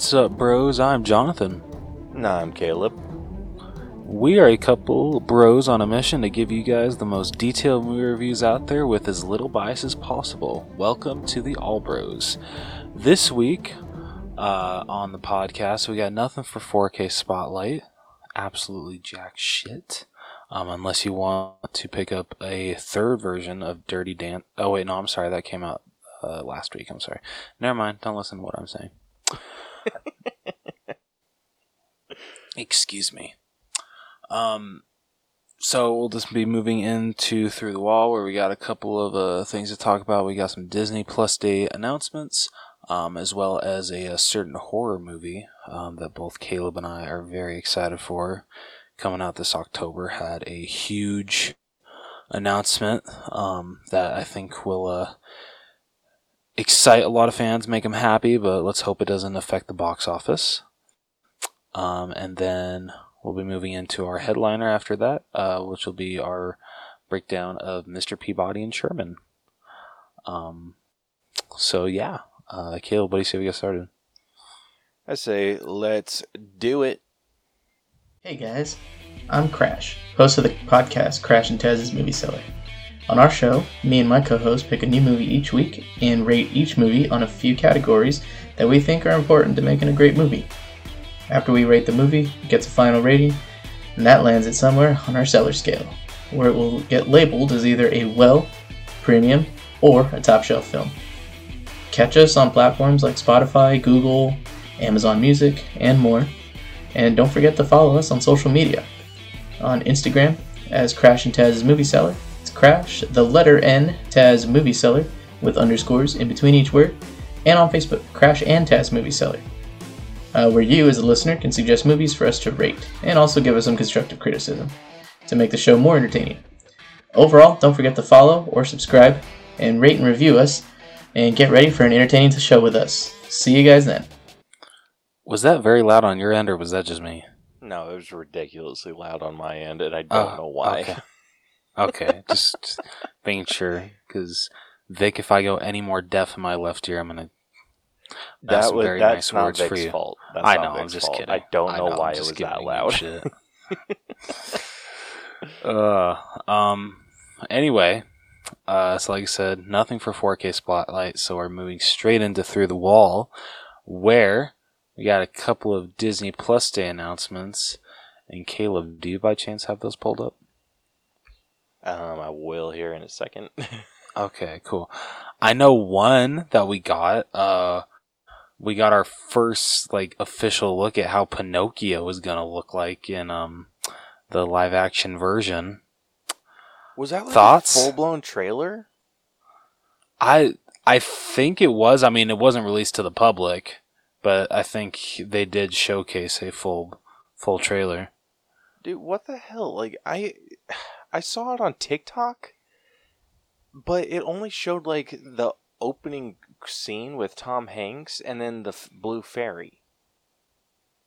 What's up, bros? I'm Jonathan. Nah, I'm Caleb. We are a couple bros on a mission to give you guys the most detailed movie reviews out there with as little bias as possible. Welcome to the All Bros. This week uh, on the podcast, we got nothing for 4K Spotlight. Absolutely jack shit. Um, unless you want to pick up a third version of Dirty Dance. Oh, wait, no, I'm sorry. That came out uh, last week. I'm sorry. Never mind. Don't listen to what I'm saying. Excuse me. Um, so we'll just be moving into through the wall where we got a couple of uh, things to talk about. We got some Disney Plus Day announcements, um, as well as a, a certain horror movie um, that both Caleb and I are very excited for. Coming out this October, had a huge announcement um, that I think will uh, excite a lot of fans, make them happy, but let's hope it doesn't affect the box office. Um, and then we'll be moving into our headliner after that, uh, which will be our breakdown of Mr. Peabody and Sherman. Um, so yeah, uh, Caleb, what do you say we get started? I say let's do it. Hey guys, I'm Crash, host of the podcast Crash and Taz's Movie Cellar. On our show, me and my co host pick a new movie each week and rate each movie on a few categories that we think are important to making a great movie. After we rate the movie, it gets a final rating, and that lands it somewhere on our cellar scale, where it will get labeled as either a well, premium, or a top shelf film. Catch us on platforms like Spotify, Google, Amazon Music, and more. And don't forget to follow us on social media. On Instagram as Crash and Taz's Movie Cellar, it's Crash, the letter N, Taz Movie Cellar, with underscores in between each word, and on Facebook, Crash and Taz Movie Cellar, uh, where you, as a listener, can suggest movies for us to rate, and also give us some constructive criticism to make the show more entertaining. Overall, don't forget to follow or subscribe, and rate and review us, and get ready for an entertaining show with us. See you guys then. Was that very loud on your end, or was that just me? No, it was ridiculously loud on my end, and I don't Oh, know why. Okay, okay. just, making sure, because Vic, if I go any more deaf in my left ear, I'm gonna. That's That was very that's nice not words for Vic's you. fault. That's I know. I'm just fault. kidding. I don't know, know, why it was that loud. shit. uh, um. Anyway, uh, so like I said, nothing for 4K Spotlight, so we're moving straight into Through the Wall, where we got a couple of Disney Plus Day announcements. And Caleb, do you by chance have those pulled up? Um, I will here in a second. Okay, cool. I know one that we got. Uh, we got our first like official look at how Pinocchio is gonna look like in um the live action version. was that like Thoughts? a full blown trailer? I I think it was. I mean, it wasn't released to the public, but I think they did showcase a full full trailer. Dude, what the hell? Like I I saw it on TikTok, but it only showed like the opening scene with Tom Hanks and then the f- blue fairy.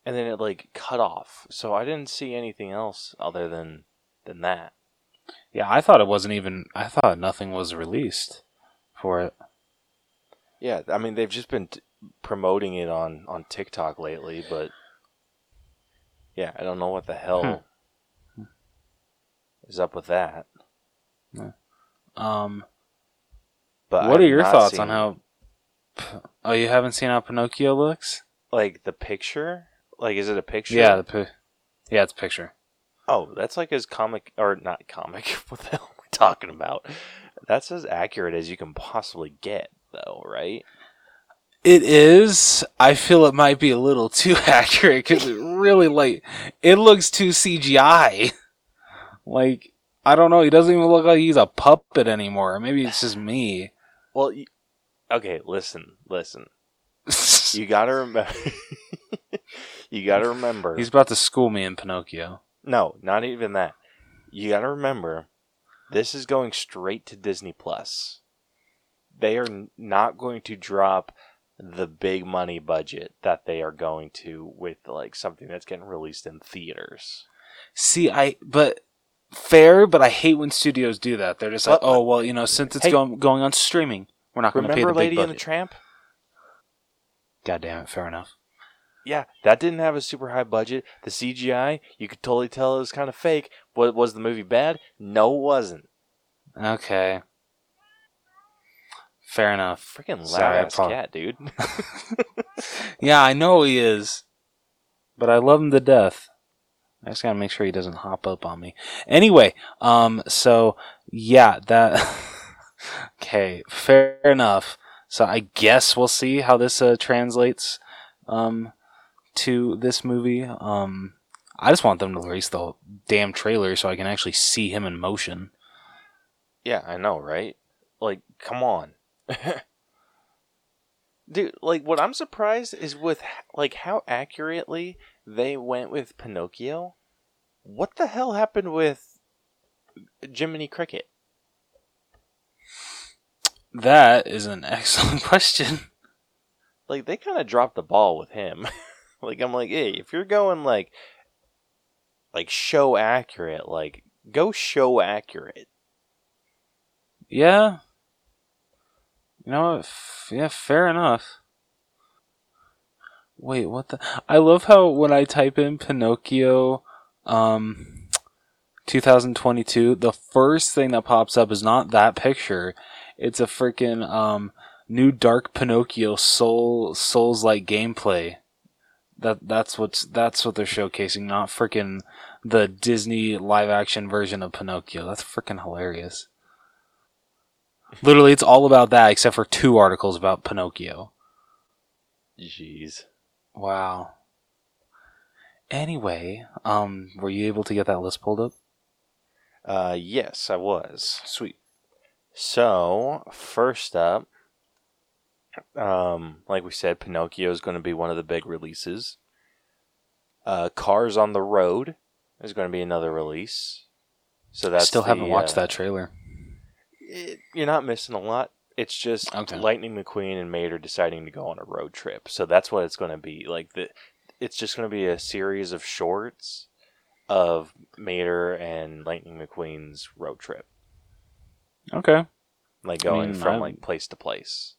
And then it like cut off. So I didn't see anything else other than than that. Yeah, I thought it wasn't even. I thought nothing was released for it. Yeah, I mean they've just been t- promoting it on on TikTok lately, but yeah, I don't know what the hell hmm. Is up with that. Um, But what I've are your thoughts seen, on how? Oh, you haven't seen how Pinocchio looks? like the picture? Like is it a picture? Yeah, the pi- yeah, it's a picture. Oh, that's like as comic or not comic. What the hell am I talking about? That's as accurate as you can possibly get, though, right? It is. I feel it might be a little too accurate because it really like it looks too CGI. Like I don't know. He doesn't even look like he's a puppet anymore. Maybe it's just me. Well, y okay, listen, listen. You gotta remember. you gotta remember. he's about to school me in Pinocchio. No, not even that. You gotta remember, this is going straight to Disney Plus. They are not going to drop the big money budget that they are going to with like something that's getting released in theaters. See, I but fair, but I hate when studios do that. They're just like, oh well, you know, since it's hey- going going on streaming, we're not going to pay Remember the big Lady and the budget. Tramp? God damn it, fair enough. yeah, that didn't have a super high budget. The CGI, you could totally tell it was kind of fake. What was the movie bad? No, it wasn't. Okay. Fair enough. Freaking loud Sorry, I ass apo- cat, dude. Yeah, I know he is. But I love him to death. I just gotta make sure he doesn't hop up on me. Anyway, um, so yeah, that. okay, fair enough. So I guess we'll see how this uh, translates um, to this movie. Um, I just want them to release the damn trailer so I can actually see him in motion. yeah, I know, right? Like, come on. Dude, like what I'm surprised is with like how accurately they went with Pinocchio. What the hell happened with Jiminy Cricket? That is an excellent question. Like they kind of dropped the ball with him. like I'm like, hey, if you're going like like show accurate, like go show accurate. Yeah. You know? F- yeah, fair enough. Wait, what the? I love how when I type in Pinocchio, um, 2022, the first thing that pops up is not that picture. It's a freaking um new Dark Pinocchio Soul Souls like gameplay. That that's what's that's what they're showcasing, not freaking the Disney live action version of Pinocchio. That's freaking hilarious. Literally, it's all about that, except for two articles about Pinocchio. Jeez. Wow. Anyway, um, were you able to get that list pulled up? Uh yes, I was. Sweet. So, first up, um, like we said, Pinocchio is going to be one of the big releases. Uh, Cars on the Road is going to be another release. So that's Still the, haven't watched uh, that trailer. it- you're not missing a lot. It's just Okay. Lightning McQueen and Mater deciding to go on a road trip. So that's what it's going to be. Like the, it's just going to be a series of shorts of Mater and Lightning McQueen's road trip, Okay. like going mean, from I'm- like place to place.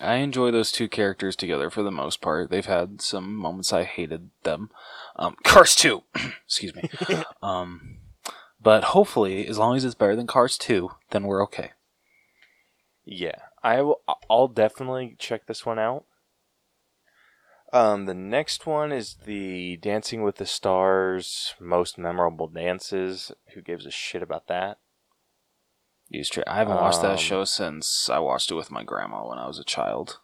I enjoy those two characters together for the most part. They've had some moments I hated them. Um, Cars 2! Excuse me. um, but hopefully, as long as it's better than Cars 2, then we're okay. Yeah, I will, I'll definitely check this one out. Um, the next one is the Dancing with the Stars most memorable dances. Who gives a shit about that? Use tra- I haven't watched that Um, show since I watched it with my grandma when I was a child.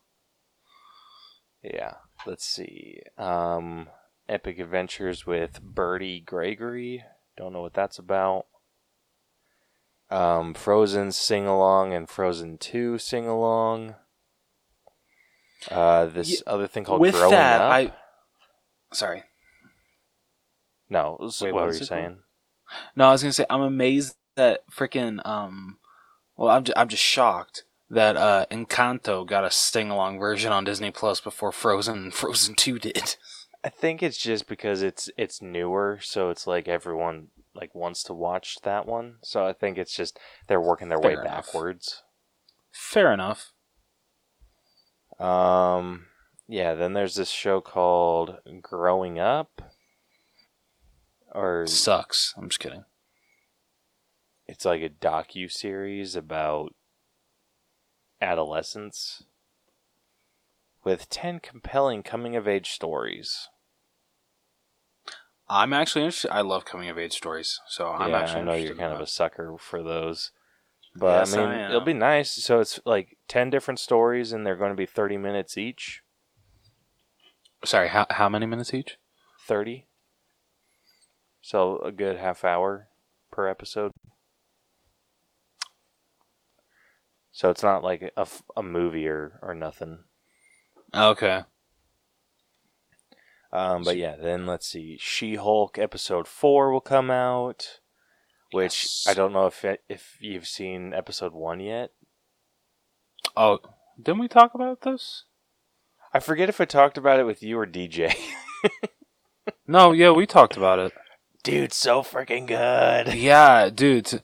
Yeah, let's see. Um, Epic Adventures with Bertie Gregory. Don't know what that's about. Um, Frozen sing along and Frozen Two sing along. Uh, this other thing called with Growing that, Up. I. Sorry. No, Wait, what what were you it called? saying? No, I was gonna say I'm amazed that freaking um. Well, I'm just, I'm just shocked that uh Encanto got a sing along version on Disney Plus before Frozen and Frozen Two did. I think it's just because it's it's newer, so it's like everyone like wants to watch that one. So I think it's just they're working their way enough. backwards. Fair enough. Um, yeah. Then there's this show called Growing Up, or Sucks. I'm just kidding. it's like a docu series about adolescence with ten compelling coming of age stories. I'm actually interested. I love coming of age stories, so I'm yeah, actually. I know you're kind of a sucker for those. But Yes, I mean, I it'll be nice. So it's like ten different stories, and they're going to be thirty minutes each. Sorry, how how many minutes each? Thirty. So a good half hour per episode. So it's not like a, a movie or, or nothing. Okay. Um, but yeah, then let's see. She Hulk episode four will come out, which Yes. I don't know if it, if you've seen episode one yet. Oh, didn't we talk about this? I forget if I talked about it with you or DJ. No, yeah, we talked about it. Dude, so freaking good. Yeah, dude.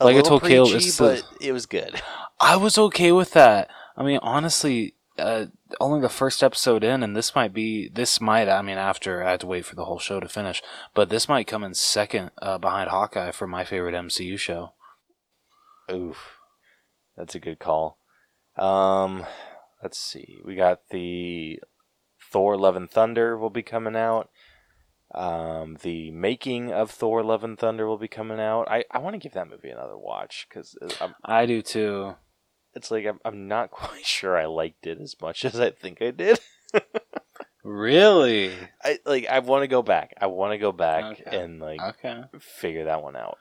A Like I told Caleb, it's the- but it was good. I was okay with that. I mean, honestly, uh, only the first episode in, and this might be this might. I mean, after I have to wait for the whole show to finish, but this might come in second uh, behind Hawkeye for my favorite MCU show. Oof, that's a good call. Um, let's see. We got the Thor: Love and Thunder will be coming out. Um, the making of Thor: Love and Thunder will be coming out. I, I want to give that movie another watch because I do too. It's like I'm I'm not quite sure I liked it as much as I think I did. really? I like I want to go back. I want to go back Okay. and like Okay. figure that one out.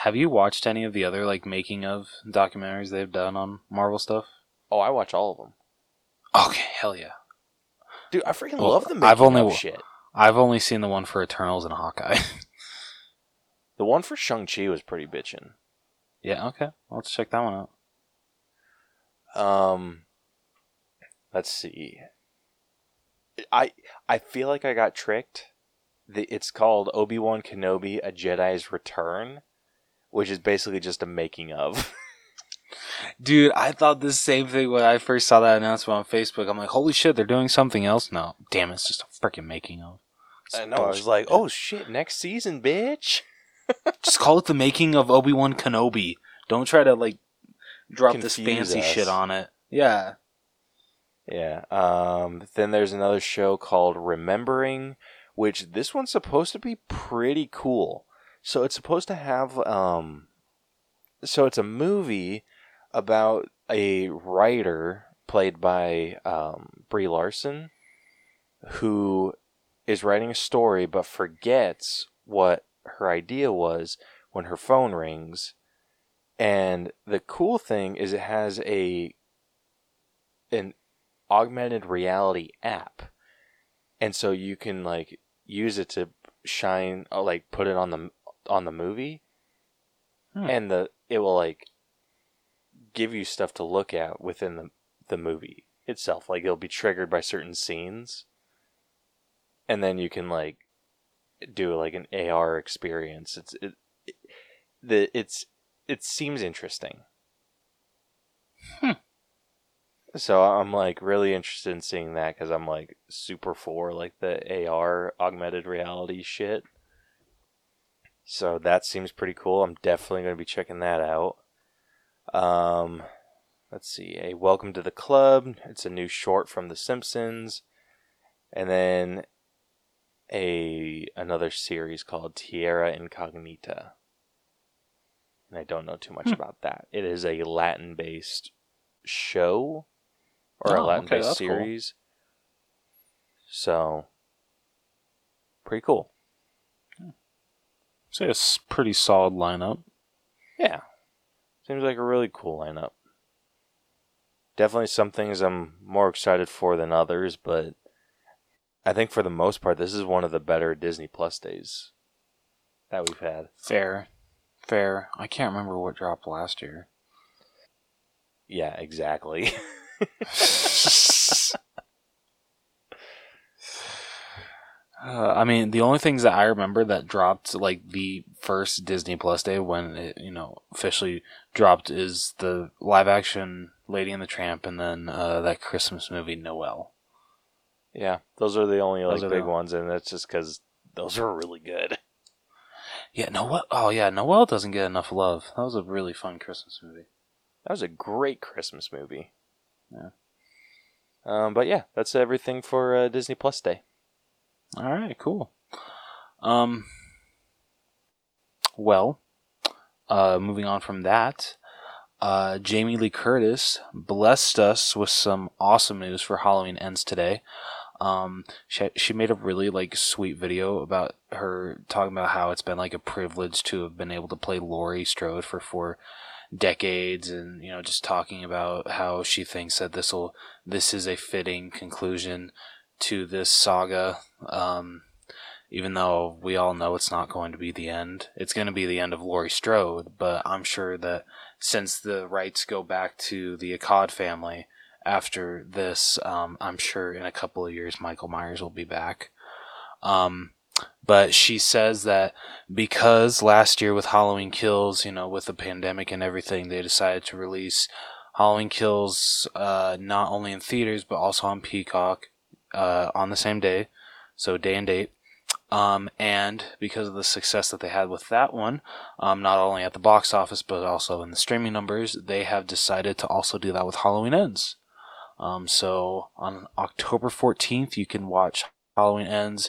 Have you watched any of the other like making of documentaries they've done on Marvel stuff? Oh, I watch all of them, Okay, hell yeah. dude. I freaking Well, love the making I've only of shit. I've only seen the one for Eternals and Hawkeye. The one for Shang Chi was pretty bitchin'. yeah, okay. Let's check that one out. Um, let's see. I I feel like I got tricked. The, it's called Obi Wan Kenobi: A Jedi's Return, which is basically just a making of. Dude, I thought the same thing when I first saw that announcement on Facebook. I'm like, holy shit, they're doing something else now. Damn, it's just a freaking making of. I know. I was like, oh shit, next season, bitch. just call it the making of Obi Wan Kenobi. Don't try to like drop this fancy us. shit on it. Yeah. Yeah. Um. Then there's another show called Remembering, which this one's supposed to be pretty cool. So it's supposed to have um. So it's a movie about a writer played by um, Brie Larson, who is writing a story but forgets what her idea was when her phone rings. And the cool thing is it has a an augmented reality app. And so you can like use it to shine uh, like put it on the on the movie Hmm. and the it will like give you stuff to look at within the the movie itself like it'll be triggered by certain scenes and then you can like do like an AR experience it's it, it the it's it seems interesting so I'm like really interested in seeing that because I'm like super for like the AR augmented reality shit. So that seems pretty cool. I'm definitely going to be checking that out. Um, let's see, a Welcome to the Club. It's a new short from The Simpsons, and then a another series called Tierra Incognita. And I don't know too much Hmm. about that. It is a Latin based show or a Oh, Latin okay, based cool. series. So pretty cool. So it's a pretty solid lineup. Yeah. Seems like a really cool lineup. Definitely some things I'm more excited for than others, but I think for the most part this is one of the better Disney Plus days that we've had. Fair. Fair. I can't remember what dropped last year. Yeah, exactly. Uh, I mean, the only things that I remember that dropped like the first Disney Plus day when it, you know, officially dropped is the live action Lady and the Tramp and then uh, that Christmas movie Noel. yeah, those are the only like big the- ones and that's just cuz those are really good. Yeah, Noel. Oh yeah, Noel doesn't get enough love. That was a really fun Christmas movie. That was a great Christmas movie. Yeah. Um, but yeah, that's everything for uh, Disney Plus Day. All right, cool. Um, well, uh, moving on from that, uh, Jamie Lee Curtis blessed us with some awesome news for Halloween ends today. Um, she she made a really like sweet video about her talking about how it's been like a privilege to have been able to play Laurie Strode for four decades, and you know just talking about how she thinks that this will this is a fitting conclusion to this saga. Um, even though we all know it's not going to be the end, it's going to be the end of Laurie Strode. But I'm sure that since the rights go back to the Akkad family after this, um, I'm sure in a couple of years Michael Myers will be back. Um, but she says that because last year with Halloween Kills, you know, with the pandemic and everything, they decided to release Halloween Kills uh, not only in theaters but also on Peacock uh, on the same day, so day and date. Um, and because of the success that they had with that one, um, not only at the box office but also in the streaming numbers, they have decided to also do that with Halloween Ends. Um, so on October 14th, you can watch Halloween Ends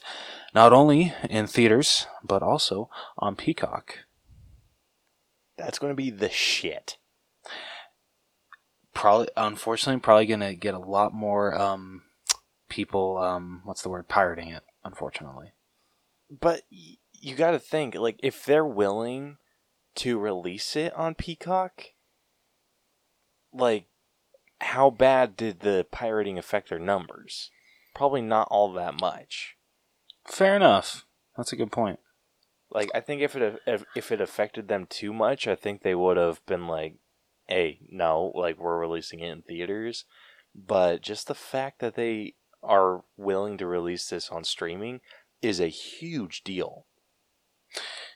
not only in theaters but also on Peacock. That's going to be the shit. Probably, unfortunately, probably gonna get a lot more um, people. Um, what's the word? Pirating it. Unfortunately. But y- you got to think, like, if they're willing to release it on Peacock, like, how bad did the pirating affect their numbers? Probably not all that much. Fair enough. That's a good point. Like, I think if it if, if it affected them too much, I think they would have been like, "Hey, no, like we're releasing it in theaters." But just the fact that they are willing to release this on streaming is a huge deal.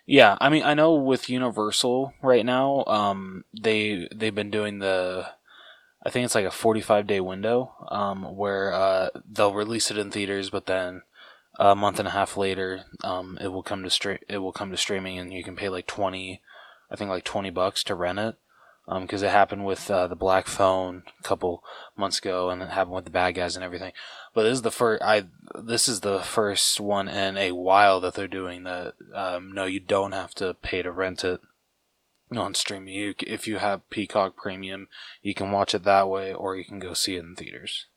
Yeah, I mean, I know with Universal right now, um, they they've been doing the, I think it's like a forty-five day window, um, where uh, they'll release it in theaters, but then a month and a half later, um, it will come to it will come to streaming, and you can pay like twenty, I think like twenty bucks to rent it, because it happened with uh, the Black Phone a couple months ago, and it happened with the Bad Guys and everything. But this is the first. I this is the first one in a while that they're doing that. Um, no, you don't have to pay to rent it on streaming. You, if you have Peacock Premium, you can watch it that way, or you can go see it in theaters.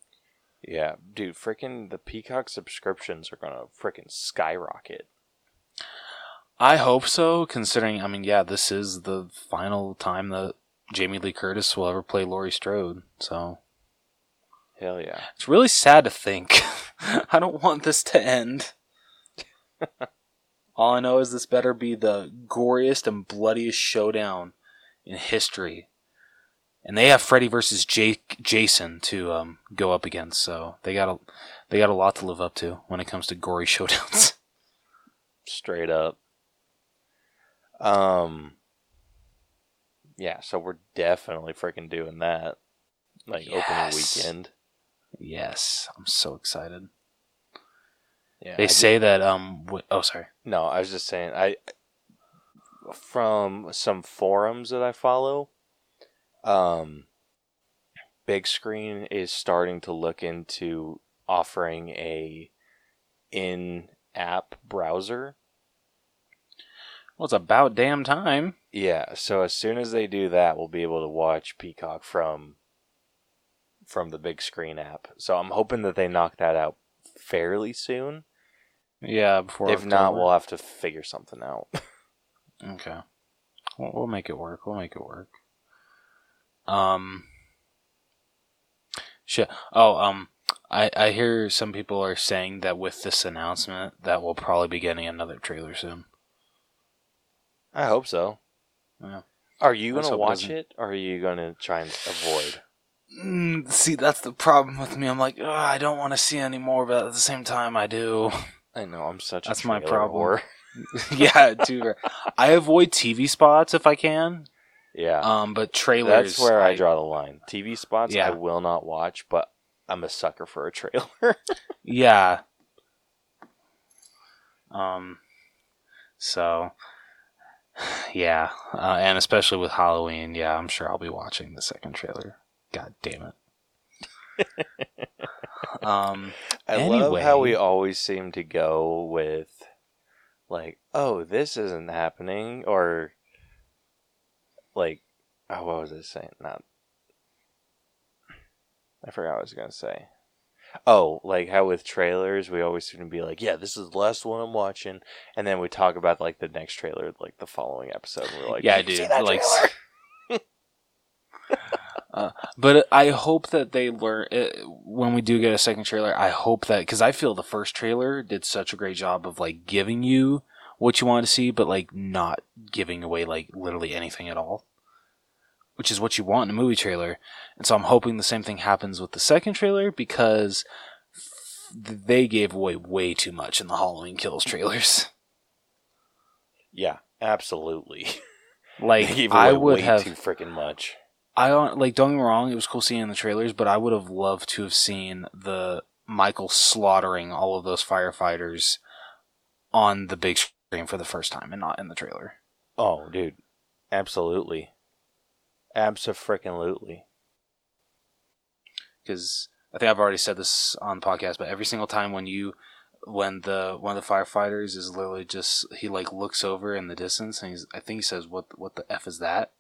Yeah, dude, freaking the Peacock subscriptions are gonna freaking skyrocket. I hope so, considering. I mean, yeah, this is the final time that Jamie Lee Curtis will ever play Laurie Strode. So Hell yeah. it's really sad to think. I don't want this to end. All I know is this better be the goriest and bloodiest showdown in history. And they have Freddy versus Jake Jason to um, go up against, so they got a they got a lot to live up to when it comes to gory showdowns. Straight up. Um Yeah, so we're definitely freaking doing that. Like opening weekend. yes, I'm so excited. Yeah. They I say that um w- oh sorry. No, I was just saying I from some forums that I follow, um Big Screen is starting to look into offering a in-app browser. Well, it's about damn time. Yeah, so as soon as they do that, we'll be able to watch Peacock from from the Big Screen app. So I'm hoping that they knock that out fairly soon. Yeah, before if not, we'll have to figure something out. Okay. We'll, we'll make it work. We'll make it work. Um. Shit. Oh, um, I I hear some people are saying that with this announcement that we'll probably be getting another trailer soon. I hope so. Yeah. Are you gonna watch it, or are you gonna try and avoid? Mm, see, that's the problem with me. I'm like, "Ugh, I don't want to see anymore, but at the same time, I do. I know I'm such. A. That's my problem. yeah, dude. I avoid TV spots if I can. Yeah, Um, but trailers. that's where I, draw the line. TV spots Yeah. I will not watch, but I'm a sucker for a trailer. Yeah. Um. So. Yeah, uh, and especially with Halloween, yeah, I'm sure I'll be watching the second trailer. God damn it. um. I love how we always seem to go with, like, oh, this isn't happening, or like, oh, what was I saying? Not. I forgot what I was gonna say. Oh, like how with trailers we always seem to be like, yeah, this is the last one I'm watching, and then we talk about like the next trailer, like the following episode. And we're like, Yeah, "Did see dude, like- trailer?" But I hope that they learn uh, when we do get a second trailer. I hope that because I feel the first trailer did such a great job of like giving you what you want to see, but like not giving away like literally anything at all, which is what you want in a movie trailer. And so I'm hoping the same thing happens with the second trailer because they gave away way too much in the Halloween Kills trailers. yeah, absolutely. Like I would way have too freaking much. I don't like. Don't get me wrong; it was cool seeing in the trailers, but I would have loved to have seen the Michael slaughtering all of those firefighters on the big screen for the first time, and not in the trailer. Oh, dude, absolutely, absolutely. Because I think I've already said this on the podcast, but every single time when you when the one of the firefighters is literally just he like looks over in the distance and he's I think he says what what the f is that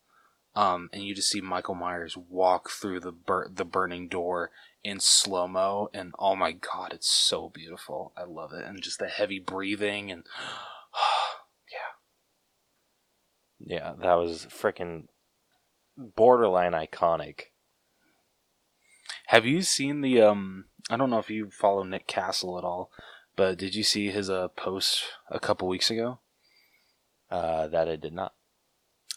um and you just see Michael Myers walk through the bur- the burning door in slow mo and oh my god it's so beautiful I love it and just the heavy breathing and Yeah, yeah, that was freaking borderline iconic. have you seen the um I don't know if you follow Nick Castle at all but did you see his uh post a couple weeks ago Uh, that I did not.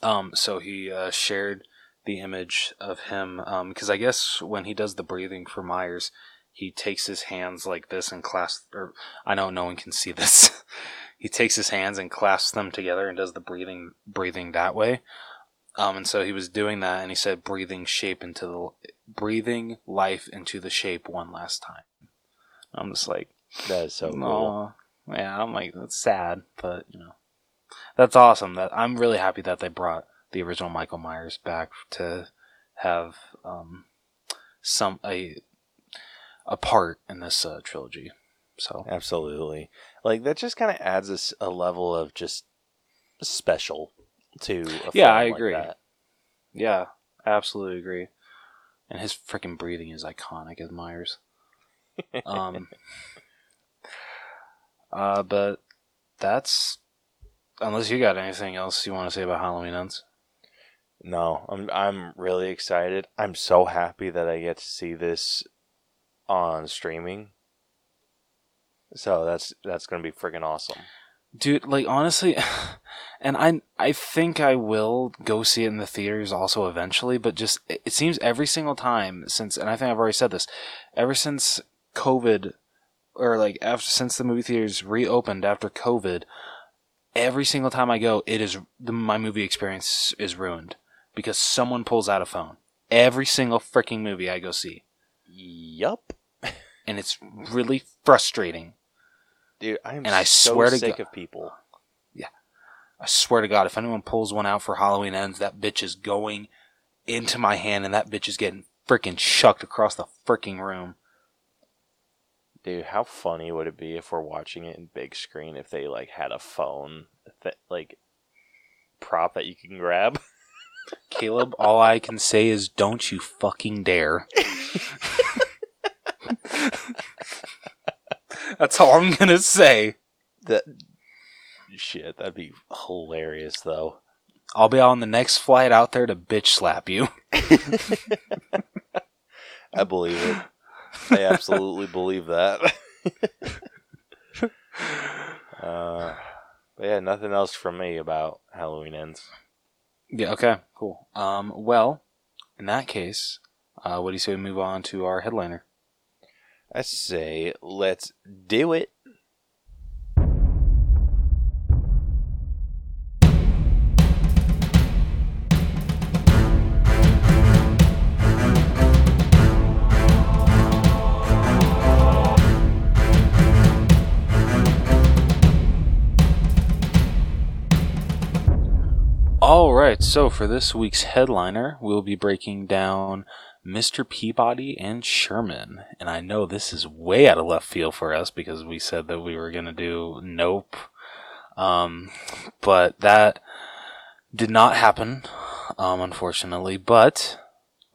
Um, so he uh, shared the image of him because I guess when he does the breathing for Myers, he takes his hands like this and clasps. Or I know no one can see this. he takes his hands and clasps them together and does the breathing breathing that way. Um, and so he was doing that, and he said, "Breathing shape into the breathing life into the shape one last time." I'm just like, That is so cool. Aw. Yeah, I'm like that's sad, but you know, that's awesome. That I'm really happy that they brought the original Michael Myers back to have um, some a a part in this uh, trilogy. So Absolutely. Like that just kind of adds us a level of just special to. A Yeah, film I like agree. that. yeah, absolutely agree. And his freaking breathing is iconic as Myers. Um, uh, but that's unless you got anything else you want to say about Halloween ends. No, I'm I'm really excited. I'm so happy that I get to see this on streaming. So that's that's gonna be freaking awesome. dude like honestly and i i think i will go see it in the theaters also eventually but just it it seems every single time since and i think i've already said this ever since covid or like after since the movie theaters reopened after covid every single time i go it is the, my movie experience is ruined because someone pulls out a phone every single freaking movie i go see Yup. and it's really frustrating Dude, I'm And I so swear to sick God- of people. Yeah. I swear to God, if anyone pulls one out for Halloween ends, that bitch is going into my hand and that bitch is getting freaking shucked across the freaking room. Dude, how funny would it be if we're watching it in big screen if they like had a phone that like prop that you can grab? Caleb, all I can say is don't you fucking dare. That's all I'm gonna say. That shit, that'd be hilarious though. I'll be on the next flight out there to bitch slap you. I believe it. I absolutely believe that. uh, but yeah, nothing else from me about Halloween ends. Yeah, okay, cool. Um, well, in that case, uh, what do you say we move on to our headliner? I say, let's do it. Right, so for this week's headliner, we'll be breaking down Mr. Peabody and Sherman. And I know this is way out of left field for us because we said that we were going to do Nope. Um, but that did not happen, um, unfortunately. But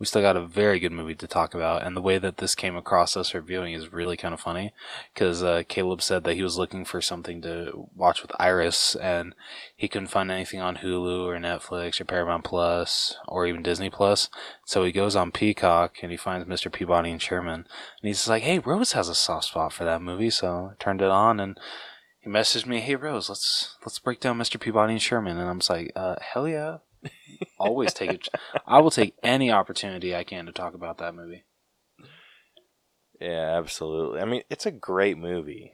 we still got a very good movie to talk about. And the way that this came across us reviewing is really kind of funny because uh, Caleb said that he was looking for something to watch with Iris and he couldn't find anything on Hulu or Netflix or Paramount Plus or even Disney Plus. So he goes on Peacock and he finds Mr. Peabody and Sherman. And he's like, hey, Rose has a soft spot for that movie. So I turned it on and he messaged me, hey, Rose, let's let's break down Mr. Peabody and Sherman. And I'm like, uh, hell yeah. Always take it. I will take any opportunity I can to talk about that movie. Yeah, absolutely. I mean, it's a great movie,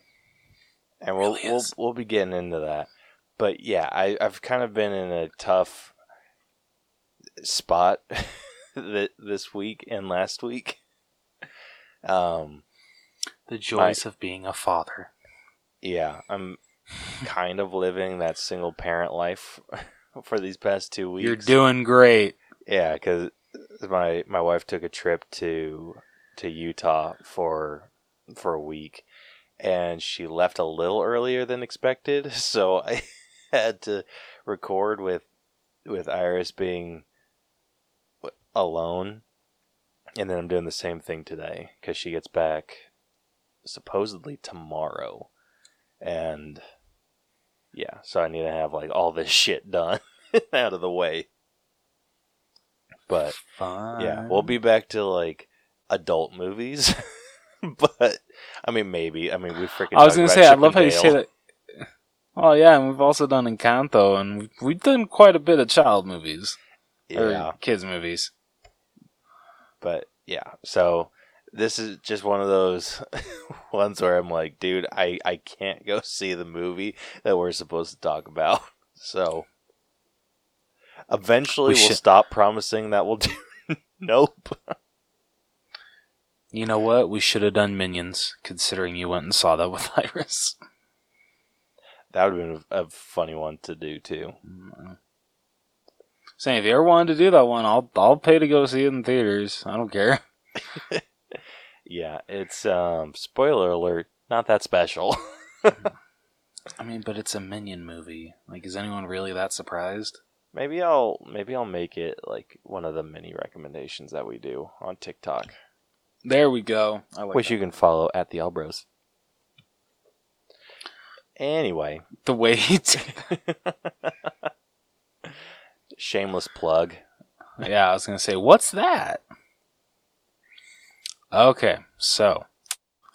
and we'll Really we'll we'll be getting into that. But yeah, I I've kind of been in a tough spot th- this week and last week. Um, The joys of being a father. yeah, I'm kind of living that single parent life for these past two weeks. You're doing great. Yeah, because my my wife took a trip to to Utah for for a week, and she left a little earlier than expected. So I had to record with with Iris being alone, and then I'm doing the same thing today because she gets back supposedly tomorrow, and yeah, so I need to have like all this shit done out of the way. But Fine. yeah, we'll be back to like adult movies. but I mean, maybe. I mean, we freaking. I was gonna say, I love how you say that. Oh yeah, and we've also done Encanto, and we've, we've done quite a bit of child movies or Yeah, kids movies. but yeah. So this is just one of those ones where I'm like, dude, I I can't go see the movie that we're supposed to talk about. So eventually We will stop promising that we'll do. nope. You know what? We should have done Minions, considering you went and saw that with Iris. That would have been a, a funny one to do too. Saying if you ever wanted to do that one, I'll I'll pay to go see it in theaters. I don't care. Yeah, it's um spoiler alert, not that special. I mean, but it's a Minion movie. Like, is anyone really that surprised? maybe I'll maybe I'll make it like one of the mini recommendations that we do on TikTok, There we go. I like which that. you can follow at the Allbros. Anyway, the did. shameless plug. yeah, I was gonna say, what's that? Okay, so,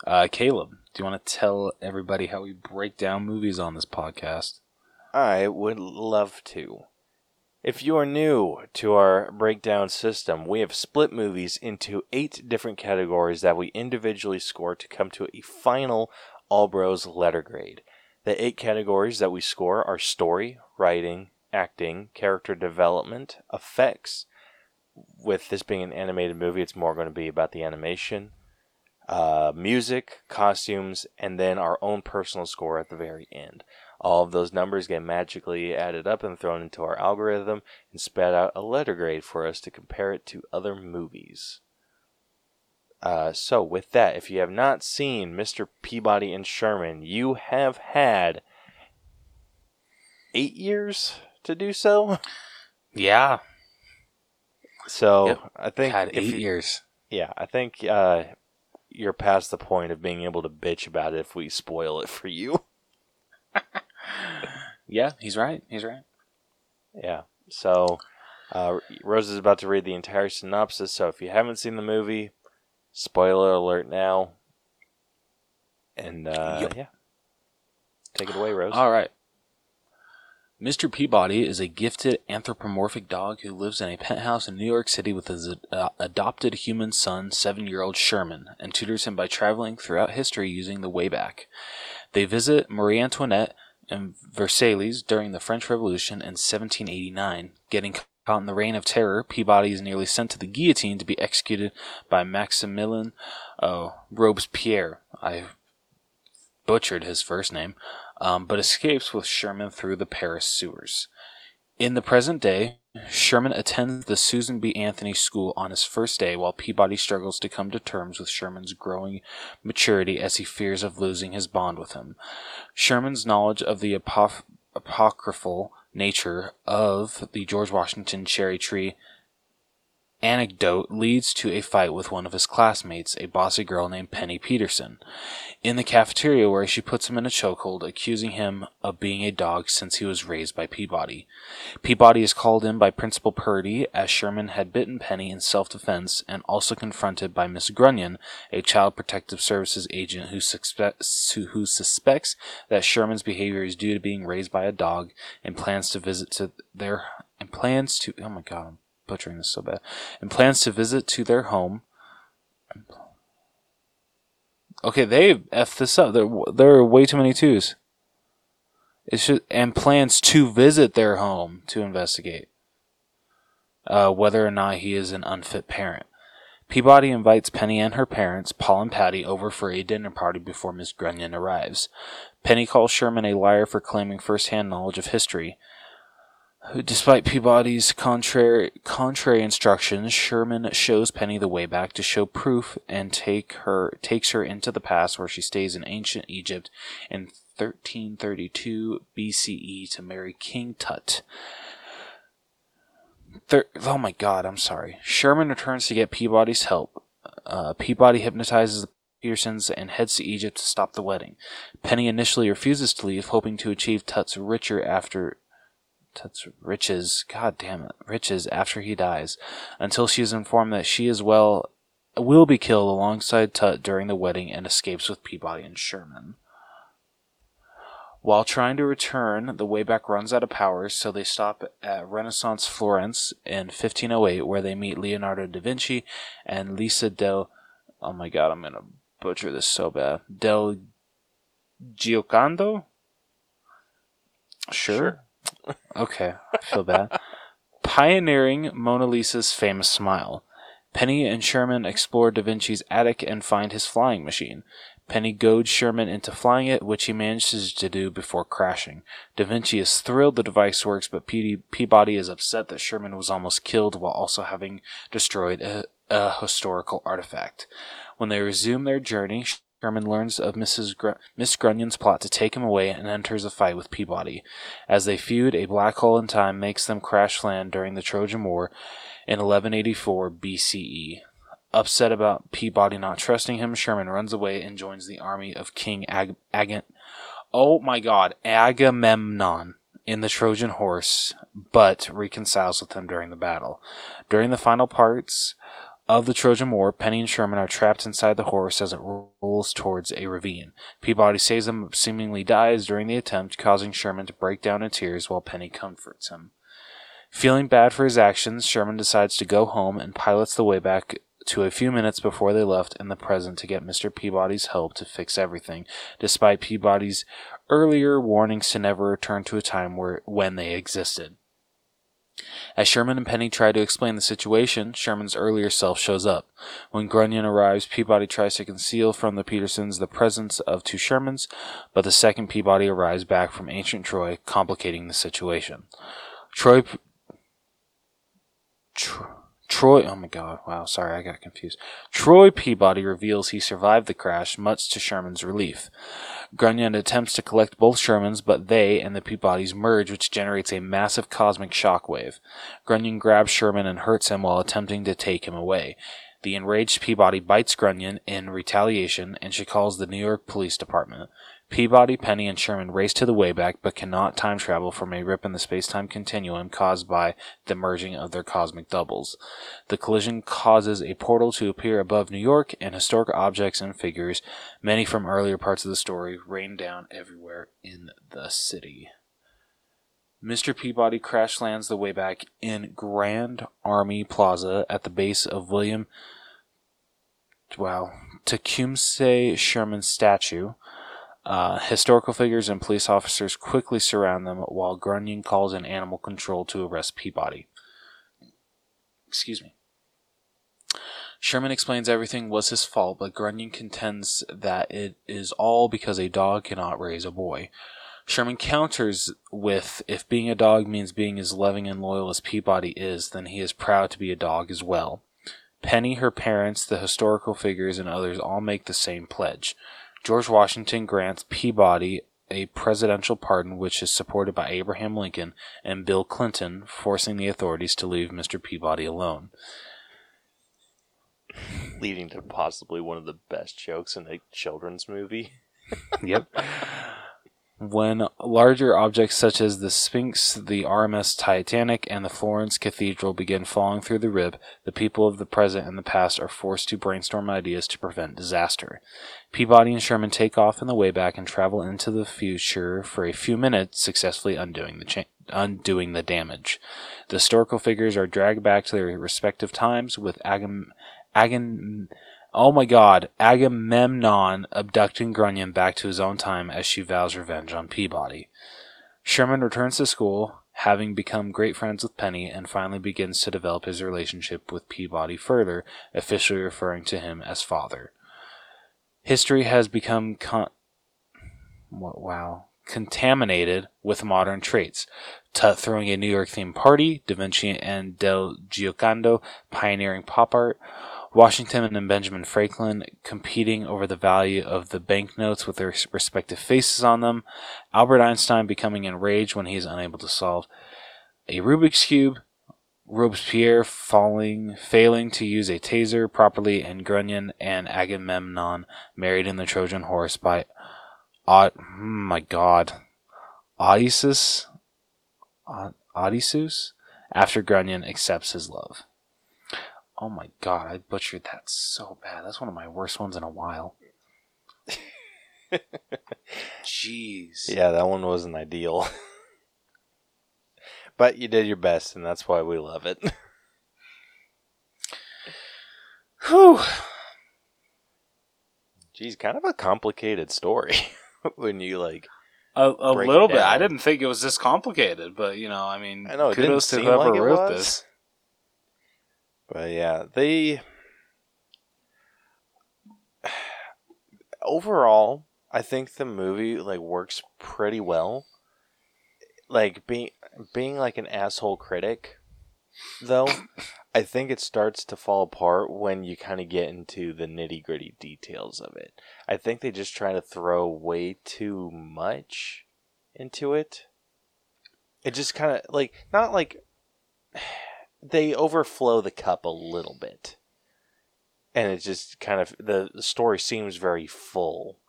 uh, Caleb, do you want to tell everybody how we break down movies on this podcast? I would love to. If you are new to our breakdown system, we have split movies into eight different categories that we individually score to come to a final Allbros letter grade. The eight categories that we score are story, writing, acting, character development, effects. With this being an animated movie, it's more going to be about the animation, uh, music, costumes, and then our own personal score at the very end. All of those numbers get magically added up and thrown into our algorithm and spat out a letter grade for us to compare it to other movies. Uh, so, with that, if you have not seen Mr. Peabody and Sherman, you have had eight years to do so. Yeah, So, Yep. I think had eight you- years. yeah, I think uh, you're past the point of being able to bitch about it if we spoil it for you. Yeah, he's right. He's right. Yeah. So, uh, Rose is about to read the entire synopsis. So, if you haven't seen the movie, spoiler alert now. And uh, Yep. yeah, take it away, Rose. All right. Mr. Peabody is a gifted anthropomorphic dog who lives in a penthouse in New York City with his uh, adopted human son, seven year old Sherman, and tutors him by traveling throughout history using the WABAC. They visit Marie Antoinette and Versailles during the French Revolution in 1789. Getting caught in the reign of terror, Peabody is nearly sent to the guillotine to be executed by Maximilien oh, Robespierre. I butchered his first name um, but escapes with Sherman through the Paris sewers. In the present day, Sherman attends the Susan B. Anthony School on his first day while Peabody struggles to come to terms with Sherman's growing maturity as he fears of losing his bond with him. Sherman's knowledge of the apocryphal nature of the George Washington cherry tree anecdote leads to a fight with one of his classmates, a bossy girl named Penny Peterson in the cafeteria where she puts him in a chokehold, accusing him of being a dog since he was raised by Peabody. Peabody is called in by Principal Purdy as Sherman had bitten Penny in self-defense and also confronted by Miss Grunion, a child protective services agent who, suspects who, suspects that Sherman's behavior is due to being raised by a dog and plans to visit to their and plans to oh my god butchering this so bad and plans to visit to their home Okay, they f this up. There, there are way too many twos. It should and plans to visit their home to investigate. uh, whether or not he is an unfit parent. Peabody invites Penny and her parents, Paul and Patty, over for a dinner party before Miss Grunion arrives. Penny calls Sherman a liar for claiming first-hand knowledge of history. Despite Peabody's contrary, contrary instructions, Sherman shows Penny the WABAC to show proof and take her takes her into the past where she stays in ancient Egypt in 1332 BCE to marry King Tut. Thir- oh my god, I'm sorry. Sherman returns to get Peabody's help. Uh, Peabody hypnotizes the Petersons and heads to Egypt to stop the wedding. Penny initially refuses to leave, hoping to achieve Tut's richer after Tut's riches, god damn it, riches after he dies, until she is informed that she as well will be killed alongside Tut during the wedding and escapes with Peabody and Sherman. While trying to return, the WABAC runs out of power, so they stop at Renaissance Florence in 1508, where they meet Leonardo da Vinci and Lisa del. Oh my god, I'm gonna butcher this so bad. Del Giocondo? Sure. Okay, I feel bad. Pioneering Mona Lisa's famous smile. Penny and Sherman explore Da Vinci's attic and find his flying machine. Penny goads Sherman into flying it, which he manages to do before crashing. Da Vinci is thrilled the device works, but Peabody is upset that Sherman was almost killed while also having destroyed a, a historical artifact. When they resume their journey, Sherman learns of Mrs. Gr- Miss Grunion's plot to take him away and enters a fight with Peabody. As they feud, a black hole in time makes them crash land during the Trojan War in 1184 BCE. Upset about Peabody not trusting him, Sherman runs away and joins the army of King Ag- Ag- Oh my god, Agamemnon in the Trojan horse, but reconciles with him during the battle. During the final parts of the Trojan War, Penny and Sherman are trapped inside the horse as it rolls towards a ravine. Peabody saves them, but seemingly dies during the attempt, causing Sherman to break down in tears while Penny comforts him. Feeling bad for his actions, Sherman decides to go home and pilots the WABAC to a few minutes before they left in the present to get Mr. Peabody's help to fix everything, despite Peabody's earlier warnings to never return to a time where when they existed. As Sherman and Penny try to explain the situation, Sherman's earlier self shows up. When Grunion arrives, Peabody tries to conceal from the Petersons the presence of two Shermans, but the second Peabody arrives back from ancient Troy, complicating the situation. Troy. Troy, oh my god, wow, sorry, I got confused. Troy Peabody reveals he survived the crash, much to Sherman's relief. Grunion attempts to collect both Shermans, but they and the Peabodys merge, which generates a massive cosmic shockwave. Grunion grabs Sherman and hurts him while attempting to take him away. The enraged Peabody bites Grunion in retaliation, and she calls the New York Police Department. Peabody, Penny, and Sherman race to the WABAC, but cannot time travel from a rip in the space-time continuum caused by the merging of their cosmic doubles. The collision causes a portal to appear above New York, and historic objects and figures, many from earlier parts of the story, rain down everywhere in the city. Mr. Peabody crash lands the WABAC in Grand Army Plaza at the base of William wow, Tecumseh Sherman's statue. Uh, historical figures and police officers quickly surround them while Grunion calls in animal control to arrest Peabody. Excuse me. Sherman explains everything was his fault, but Grunion contends that it is all because a dog cannot raise a boy. Sherman counters with if being a dog means being as loving and loyal as Peabody is, then he is proud to be a dog as well. Penny, her parents, the historical figures, and others all make the same pledge. George Washington grants Peabody a presidential pardon, which is supported by Abraham Lincoln and Bill Clinton, forcing the authorities to leave Mr. Peabody alone. Leading to possibly one of the best jokes in a children's movie. yep. When larger objects such as the Sphinx, the RMS Titanic, and the Florence Cathedral begin falling through the rib, the people of the present and the past are forced to brainstorm ideas to prevent disaster. Peabody and Sherman take off in the WABAC and travel into the future for a few minutes, successfully undoing the cha- undoing the damage. The historical figures are dragged back to their respective times, with Agam Agam Oh my god, Agamemnon abducting Grunion back to his own time as she vows revenge on Peabody. Sherman returns to school having become great friends with Penny, and finally begins to develop his relationship with Peabody further, officially referring to him as father. History has become con- what, wow contaminated with modern traits. Tut throwing a New York themed party, Da Vinci and Del Giocondo pioneering pop art, Washington and Benjamin Franklin competing over the value of the banknotes with their respective faces on them, Albert Einstein becoming enraged when he is unable to solve a Rubik's Cube, Robespierre falling, failing to use a taser properly, and Grunion and Agamemnon married in the Trojan horse by, oh my god, Odysseus, Odysseus, after Grunion accepts his love. Oh my god, I butchered that so bad. That's one of my worst ones in a while. Jeez. Yeah, that one wasn't ideal. but you did your best, and that's why we love it. Whew. Geez, kind of a complicated story when you like. A, a little bit. I didn't think it was this complicated, but you know, I mean, I know it kudos to whoever like wrote was. this. But yeah, they overall, I think the movie like works pretty well. Like being being like an asshole critic, though, I think it starts to fall apart when you kind of get into the nitty gritty details of it. I think they just try to throw way too much into it. It just kind of like not like they overflow the cup a little bit. And it just kind of the, the story seems very full.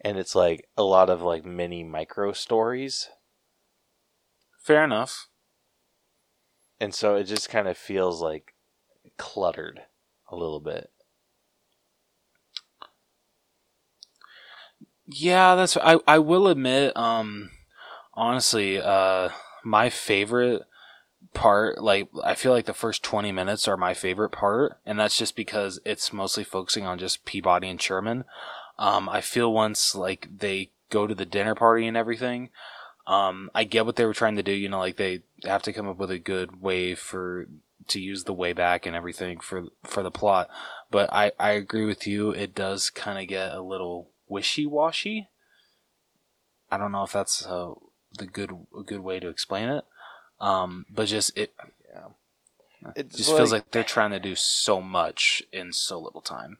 And it's like a lot of like mini micro stories. Fair enough. And so it just kind of feels like cluttered a little bit. Yeah, that's. I I will admit, um, honestly, uh, my favorite part, like I feel like the first twenty minutes are my favorite part, and that's just because it's mostly focusing on just Peabody and Sherman. Um, I feel once like they go to the dinner party and everything, um, I get what they were trying to do. You know, like they have to come up with a good way for to use the WABAC and everything for for the plot. But I I agree with you. It does kind of get a little wishy washy. I don't know if that's the good a good way to explain it. Um, but just it Yeah. It just feels like they're trying to do so much in so little time.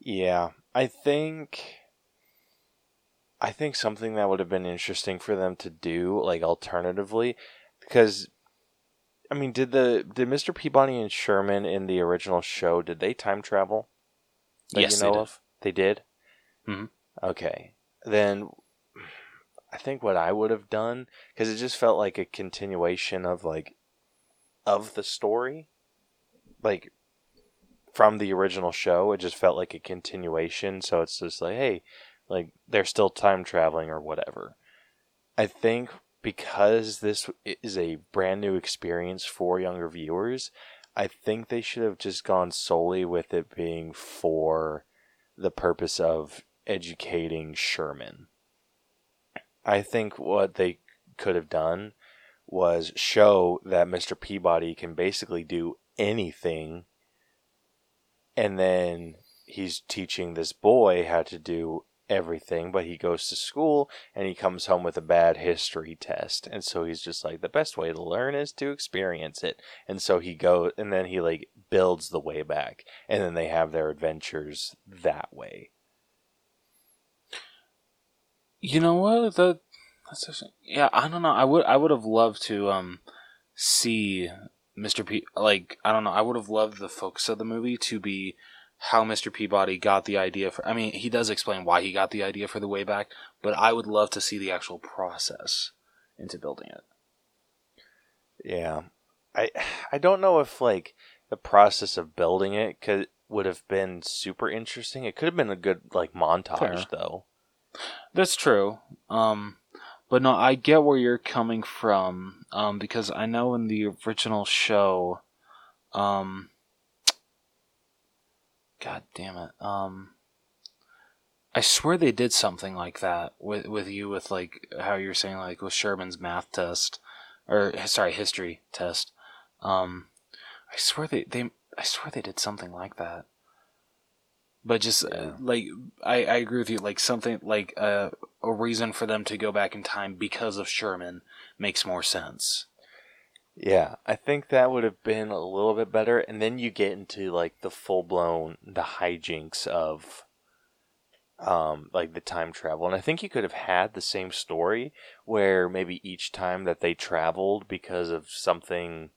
Yeah, I think I think something that would have been interesting for them to do, like alternatively, because I mean, did the did Mr. Peabody and Sherman in the original show did they time travel? That Yes, you they did. of? They did. Mhm. Okay, then I think what I would have done because it just felt like a continuation of like of the story, like from the original show. It just felt like a continuation. So it's just like, hey, like they're still time traveling or whatever. I think because this is a brand new experience for younger viewers, I think they should have just gone solely with it being for the purpose of educating Sherman. I think what they could have done was show that Mr. Peabody can basically do anything and then he's teaching this boy how to do everything but he goes to school and he comes home with a bad history test and so he's just like the best way to learn is to experience it and so he goes, and then he like builds the WABAC and then they have their adventures that way You know what? That that's actually, yeah. I don't know. I would I would have loved to um see Mr. P. Like I don't know. I would have loved the focus of the movie to be how Mr. Peabody got the idea for. I mean, he does explain why he got the idea for the WABAC, but I would love to see the actual process into building it. Yeah, I I don't know if like the process of building it could would have been super interesting. It could have been a good like montage Fair. though. That's true. Um, but no, I get where you're coming from. Um, because I know in the original show, um, God damn it. Um, I swear they did something like that with with you with like how you're saying like with Sherman's math test. or sorry, history test. Um, I swear they they I swear they did something like that. But just uh, Yeah. like I, I agree with you, like something like uh, a reason for them to go back in time because of Sherman makes more sense. Yeah, I think that would have been a little bit better, and then you get into like the full blown the hijinks of, um, like the time travel, and I think you could have had the same story where maybe each time that they traveled because of something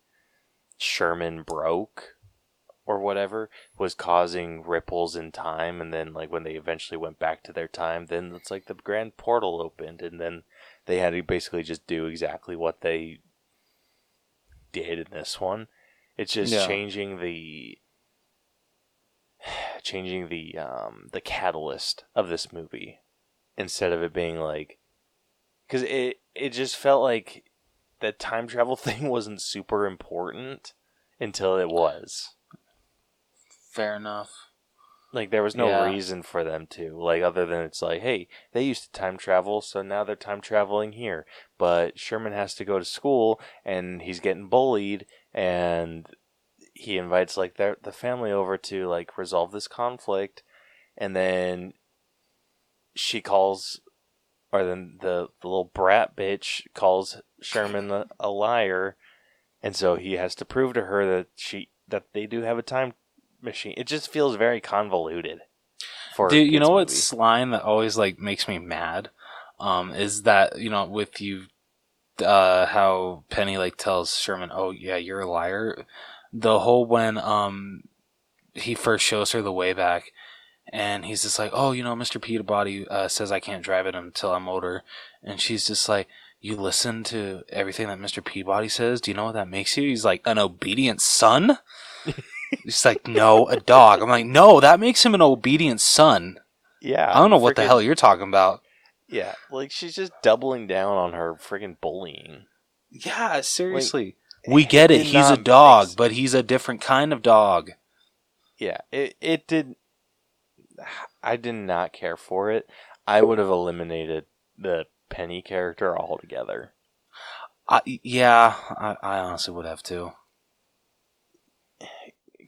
Sherman broke or whatever was causing ripples in time, and then like when they eventually went back to their time, then it's like the grand portal opened, and then they had to basically just do exactly what they did in this one. It's just Yeah. changing the changing the um the catalyst of this movie instead of it being like cuz it it just felt like the time travel thing wasn't super important until it was. Fair enough. Like there was no Yeah. reason for them to, like other than it's like, hey, they used to time travel, so now they're time traveling here. But Sherman has to go to school and he's getting bullied and he invites like their the family over to like resolve this conflict and then she calls or then the, the little brat bitch calls Sherman a, a liar and so he has to prove to her that she that they do have a time machine. It just feels very convoluted. For Dude, you know what movie. line that always like makes me mad? Um, is that you know with you, uh, how Penny like tells Sherman, "Oh yeah, you're a liar." The whole when um he first shows her the WABAC, and he's just like, "Oh, you know, Mister Peabody uh, says I can't drive it until I'm older," and she's just like. You listen to everything that Mr. Peabody says. Do you know what that makes you? He's like an obedient son. He's like, no, a dog. I'm like, no, that makes him an obedient son. Yeah, I don't know what the hell you're talking about. Yeah, like she's just doubling down on her friggin' bullying. Yeah, seriously. we get it. He's a dog, but he's a different kind of dog. Yeah, it it did. I did not care for it. I would have eliminated the Penny character altogether. I, yeah, I, I honestly would have too.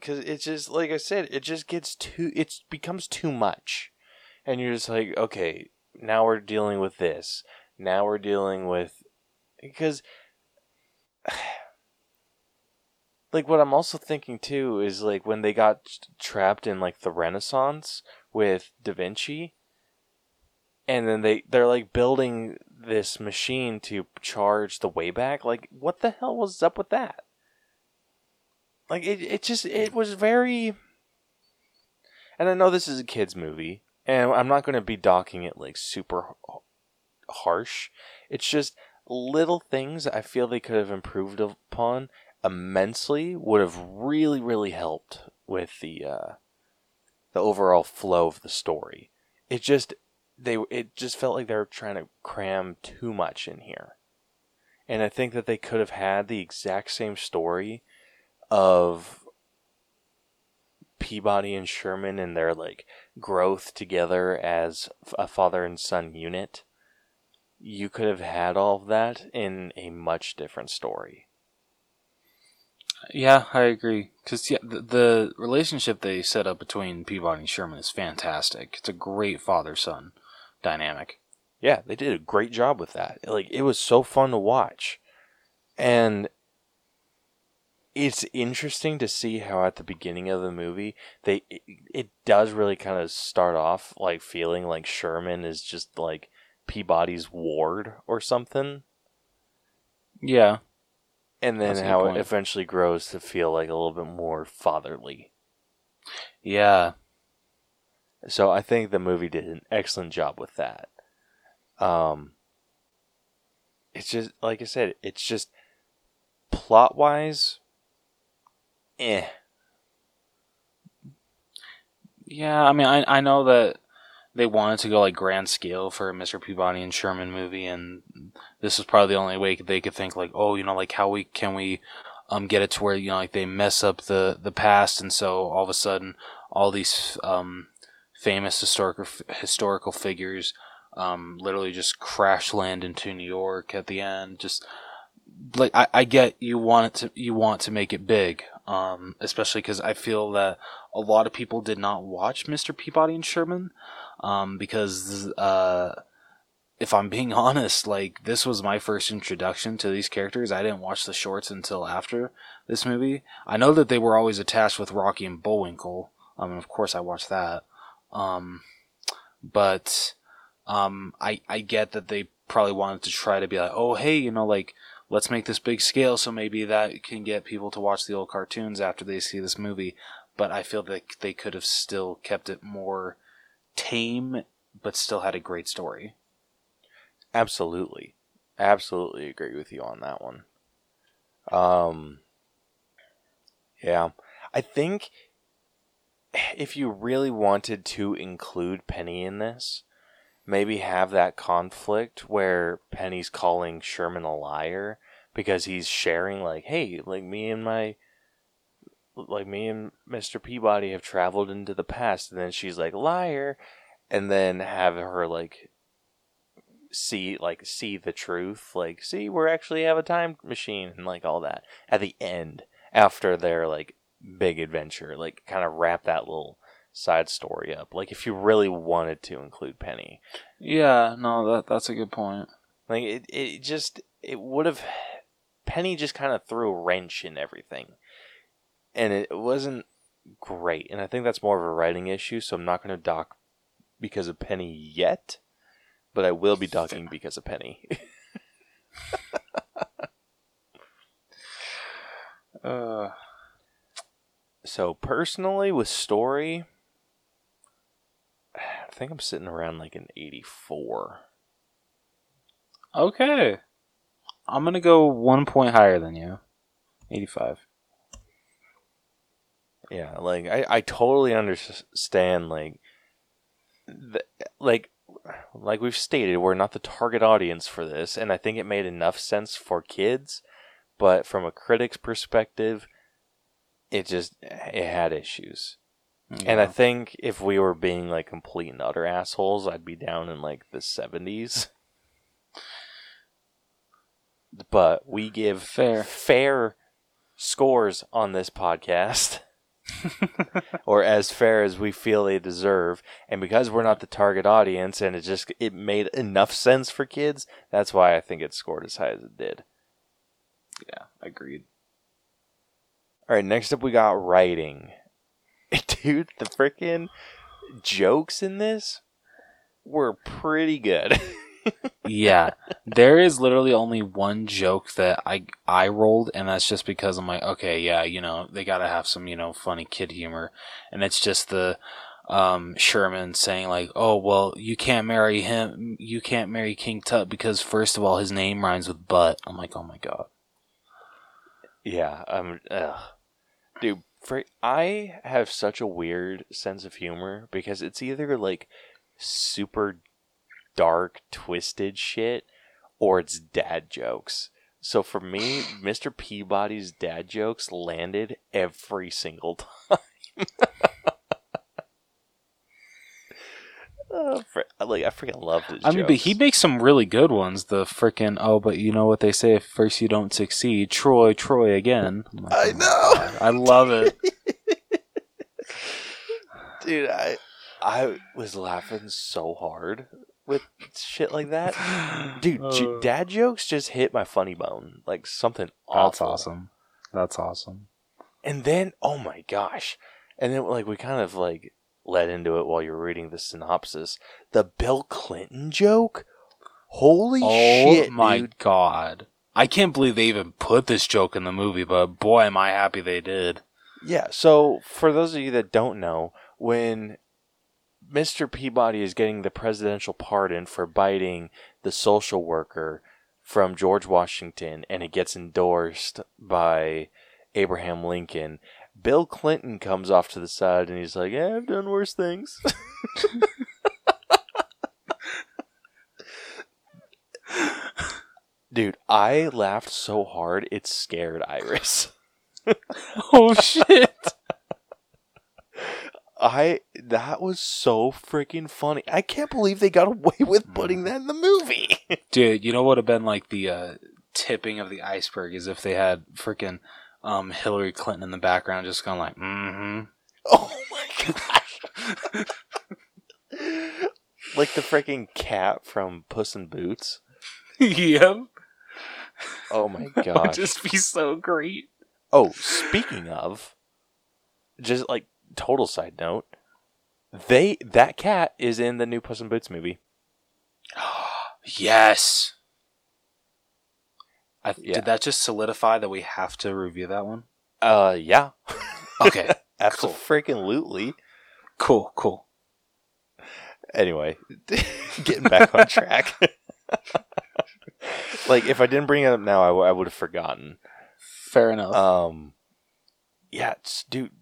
Because it's just like I said, it just gets too. It becomes too much, and you're just like, okay, now we're dealing with this. Now we're dealing with because, like, what I'm also thinking too is like when they got trapped in like the Renaissance with Da Vinci, and then they they're like building this machine to charge the WABAC. Like, what the hell was up with that? Like it, it just it was very and I know this is a kids movie and I'm not going to be docking it like super harsh. It's just little things I feel they could have improved upon immensely would have really really helped with the uh the overall flow of the story. It just they it just felt like they were trying to cram too much in here. And I think that they could have had the exact same story of Peabody and Sherman and their like growth together as a father and son unit. You could have had all of that in a much different story. Yeah, I agree. Because yeah, the, the relationship they set up between Peabody and Sherman is fantastic. It's a great father son dynamic. Yeah, they did a great job with that. Like it was so fun to watch. And it's interesting to see how at the beginning of the movie they it, it does really kind of start off like feeling like Sherman is just like Peabody's ward or something Yeah, and then That's a good how point. it eventually grows to feel like a little bit more fatherly. yeah, So I think the movie did an excellent job with that. Um, it's just like I said, it's just plot wise, eh. yeah. I mean, I I know that they wanted to go like grand scale for a Mr. Peabody and Sherman movie, and this was probably the only way they could think like, oh, you know, like how we can we um get it to where you know like they mess up the the past, and so all of a sudden all these um famous historical historical figures um literally just crash land into New York at the end, just like I, I get you want it to you want to make it big, um, especially because I feel that a lot of people did not watch Mr. Peabody and Sherman, um, because uh, if I'm being honest, like this was my first introduction to these characters. I didn't watch the shorts until after this movie. I know that they were always attached with Rocky and Bullwinkle. Um, and of course I watched that. Um, but um, I I get that they probably wanted to try to be like, oh hey, you know, like let's make this big scale, so maybe that can get people to watch the old cartoons after they see this movie. But I feel that they could have still kept it more tame, but still had a great story. Absolutely. Absolutely agree with you on that one. Um Yeah. I think if you really wanted to include Penny in this, maybe have that conflict where Penny's calling Sherman a liar because he's sharing like, hey, like me and my like me and Mr. Peabody have traveled into the past and then she's like liar and then have her like see like see the truth like see we're actually have a time machine and like all that at the end after their like big adventure like kind of wrap that little side story up like if you really wanted to include penny Yeah, no, that that's a good point. like it, it just it would have penny just kind of threw a wrench in everything. And it wasn't great. And i think that's more of a writing issue so i'm not going to dock because of penny yet. But i will be docking because of penny. Uh, So personally, with story, I think I'm sitting around like an 84. okay, I'm gonna go one point higher than you, eighty-five. Yeah, like I, I totally understand. Like, the, like, like we've stated, we're not the target audience for this, and I think it made enough sense for kids. But from a critic's perspective, it just it had issues. And I think if we were being like complete and utter assholes, I'd be down in like the 70s. But we give Fair. fair scores on this podcast, or as fair as we feel they deserve. And because we're not the target audience, and it just it made enough sense for kids, that's why I think it scored as high as it did. yeah, agreed. All right, next up we got writing. Dude, the freaking jokes in this were pretty good. yeah, there is literally only one joke that I I rolled, and that's just because I'm like, okay, yeah, you know, they gotta have some, you know, funny kid humor, and it's just the um Sherman saying like, oh well, you can't marry him, you can't marry King Tut because first of all, his name rhymes with butt. I'm like, oh my god. yeah, um, ugh. dude, for, I have such a weird sense of humor because it's either like super dark, twisted shit, or it's dad jokes. So for me, Mr. Peabody's dad jokes landed every single time. Uh, fr- like I freaking love his I mean, but he makes some really good ones. The freaking oh, but you know what they say: if first you don't succeed, Troy, Troy again. I'm like, I oh know. God, I love it. dude i i was laughing so hard with shit like that dude j- Uh, dad jokes just hit my funny bone like something That's awesome. That's awesome. and then oh my gosh and then like we kind of like led into it while you're reading the synopsis the bill clinton joke holy oh shit my dude god! I can't believe they even put this joke in the movie, but boy, am I happy they did. Yeah, so for those of you that don't know, when Mr. Peabody is getting the presidential pardon for biting the social worker from George Washington and it gets endorsed by Abraham Lincoln, Bill Clinton comes off to the side and he's like, I've done worse things. Dude, I laughed so hard it scared Iris. oh shit! I that was so freaking funny. I can't believe they got away with putting that in the movie. Dude, you know what would have been like the uh, tipping of the iceberg, as if they had freaking um, Hillary Clinton in the background, just going like, mm-hmm. Oh my gosh. like the freaking cat from Puss in Boots. yep. Oh my god. That would just be so great. Oh, speaking of, just like total side note, they that cat is in the new Puss in Boots movie. yes. I, Yeah. Did that just solidify that we have to review that one? Uh, yeah, Okay. absolutely. cool. Cool. Anyway, getting back on track. like if I didn't bring it up now, I, w- I would have forgotten. Fair enough. Um, yeah, it's, dude,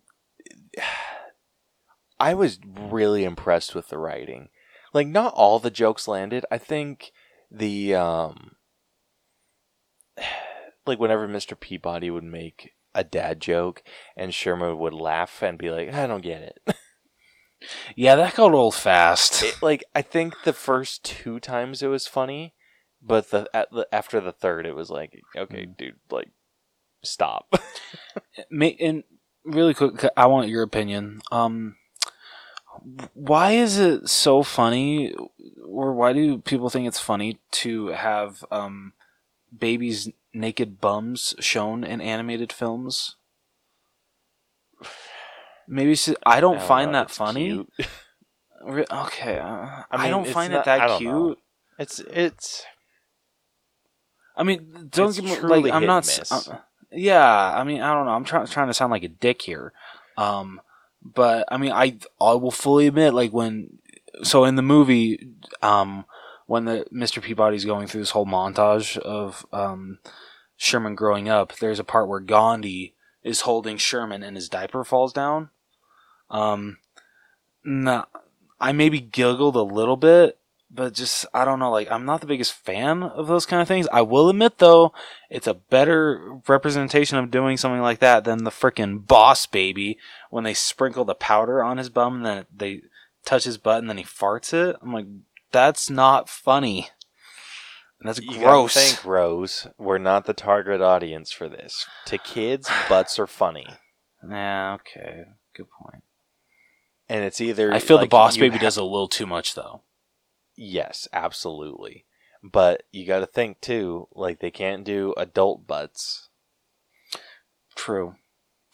I was really impressed with the writing. Like, not all the jokes landed. I think the um, like whenever Mr. Peabody would make a dad joke, and Sherman would laugh and be like, "I don't get it." yeah, that got old fast. it like I think the first two times it was funny, but the, at the after the third, it was like, "Okay, dude, like, stop." And really quick, I want your opinion. Um, why is it so funny, or why do people think it's funny to have um, babies' naked bums shown in animated films? Maybe I don't I find know, that funny. Okay, uh, I, mean, don't find not- it that cute. know. It's it's I mean, don't get me like I'm not. and s- miss. uh, yeah, I mean, I don't know. I'm trying trying to sound like a dick here, um, but I mean, I I will fully admit, like when so in the movie, um, when the Mr. Peabody's going through this whole montage of um, Sherman growing up, there's a part where Gandhi is holding Sherman and his diaper falls down. Um, nah, I maybe giggled a little bit, but just I don't know. Like I'm not the biggest fan of those kind of things. I will admit though, it's a better representation of doing something like that than the freaking boss baby when they sprinkle the powder on his bum and then they touch his butt and then he farts it. I'm like, that's not funny. And that's you gross. Think, Rose, we're not the target audience for this. To kids, butts are funny, Yeah, okay, good point. and it's either I feel the boss baby ha- does a little too much though. Yes, absolutely. But you got to think too, like they can't do adult butts. True.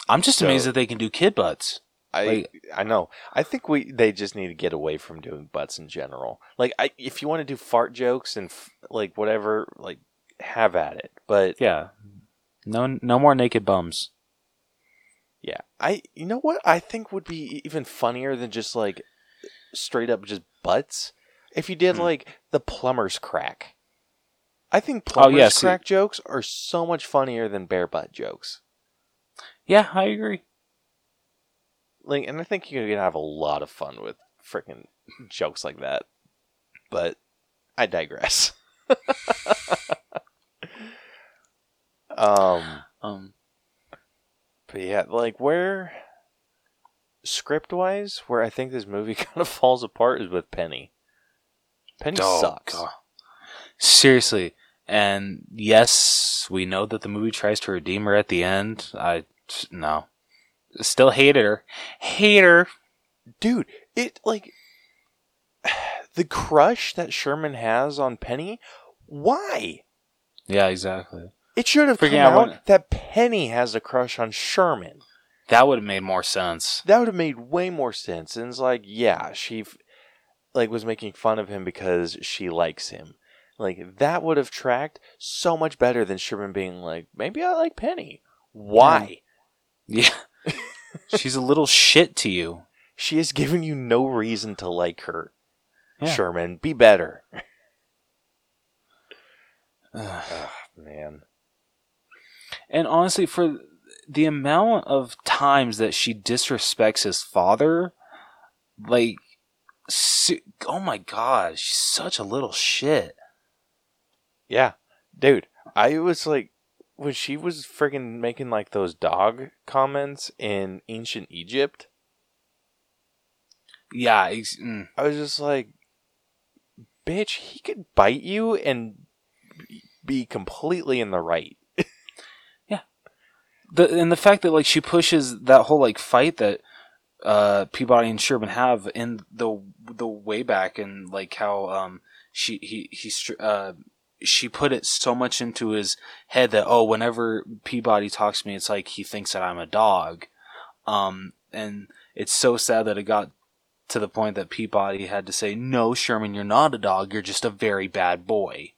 I'm just So- amazed that they can do kid butts. I Like- I know. I think we they just need to get away from doing butts in general. Like I if you want to do fart jokes and f- like whatever, like have at it. But Yeah. No, no more naked bums. yeah, I you know what I think would be even funnier than just like straight up just butts. If you did Hmm. like the plumber's crack. I think plumber's Oh, yeah, see- crack jokes are so much funnier than bare butt jokes. Yeah, I agree. Like, and I think you can have a lot of fun with freaking jokes like that. But I digress. um, Um, but yeah, like where script wise, where I think this movie kind of falls apart is with Penny. Penny oh, sucks. God. Seriously. And yes, we know that the movie tries to redeem her at the end. I no. Still hated her. Hate her. Dude, it like the crush that Sherman has on Penny. Why? Yeah, exactly. It should have come Freaking out out that Penny has a crush on Sherman. That would have made more sense. That would have made way more sense. And it's like, yeah, she f- like was making fun of him because she likes him. Like that would have tracked so much better than Sherman being like, maybe I like Penny. Why? Yeah. She's a little shit to you. She has given you no reason to like her. Yeah. Sherman, be better. Man. And honestly, for the amount of times that she disrespects his father, like, se- oh my god, she's such a little shit. Yeah. Dude, I was like when she was friggin' making like those dog comments in ancient Egypt, Yeah, mm, I was just like, bitch, he could bite you and be completely in the right. Yeah, the and the fact that like she pushes that whole like fight that uh Peabody and Sherman have in the the WABAC and like how um she he he uh she put it so much into his head that oh whenever Peabody talks to me it's like he thinks that I'm a dog um and it's so sad that it got to the point that Peabody had to say no Sherman you're not a dog you're just a very bad boy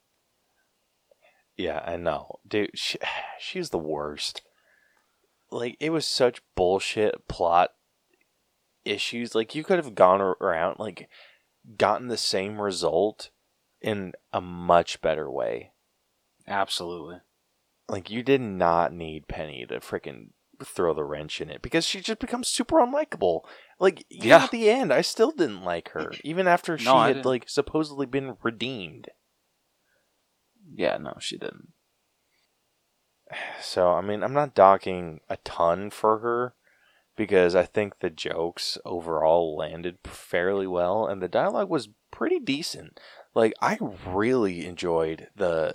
Yeah, I know, dude. She, she's the worst. Like it was such bullshit plot issues. Like you could have gone around, like gotten the same result in a much better way. absolutely Like you did not need Penny to freaking throw the wrench in it because she just becomes super unlikable. Like even Yeah. at the end, I still didn't like her, even after she No, had like supposedly been redeemed. yeah no she didn't So, I mean, I'm not docking a ton for her because I think the jokes overall landed fairly well and the dialogue was pretty decent. Like, I really enjoyed the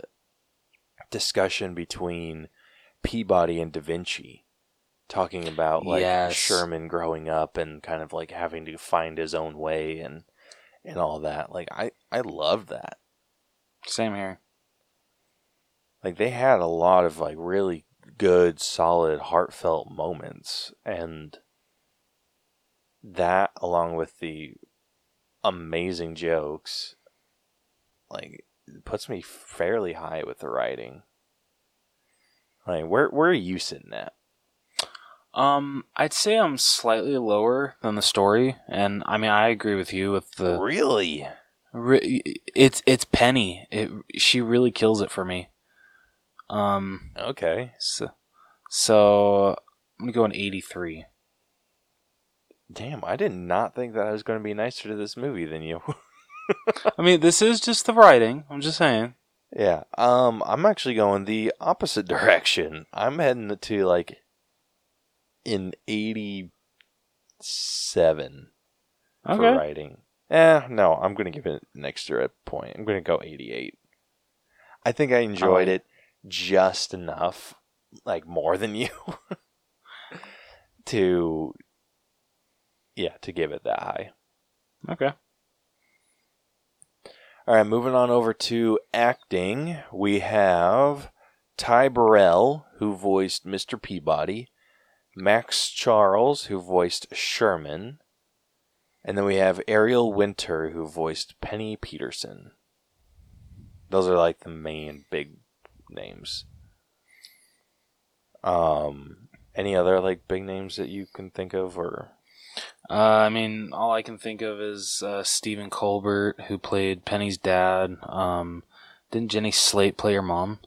discussion between Peabody and Da Vinci talking about like Yes. Sherman growing up and kind of like having to find his own way and and all that. Like I I loved that. same here like they had a lot of like really good solid heartfelt moments and that along with the amazing jokes like puts me fairly high with the writing like where where are you sitting at Um, I'd say I'm slightly lower than the story, and I mean I agree with you with the. really Re- it's it's Penny. It she really kills it for me. Um, okay so, so I'm gonna go an 83. damn i did not think that i was going to be nicer to this movie than you I mean, this is just the writing. I'm just saying. Yeah. Um, I'm actually going the opposite direction. I'm heading to like in 87 for writing. Eh, no, I'm going to give it an extra point. I'm going to go 88. I think I enjoyed Oh. it just enough, like more than you, to, yeah, to give it that high. Okay. All right, moving on over to acting. We have Ty Burrell, who voiced Mr. Peabody, Max Charles, who voiced Sherman, and then we have Ariel Winter, who voiced Penny Peterson. Those are like the main big names. Um, any other like big names that you can think of, or Uh, I mean, all I can think of is uh, Stephen Colbert, who played Penny's dad. Um, didn't Jenny Slate play her mom?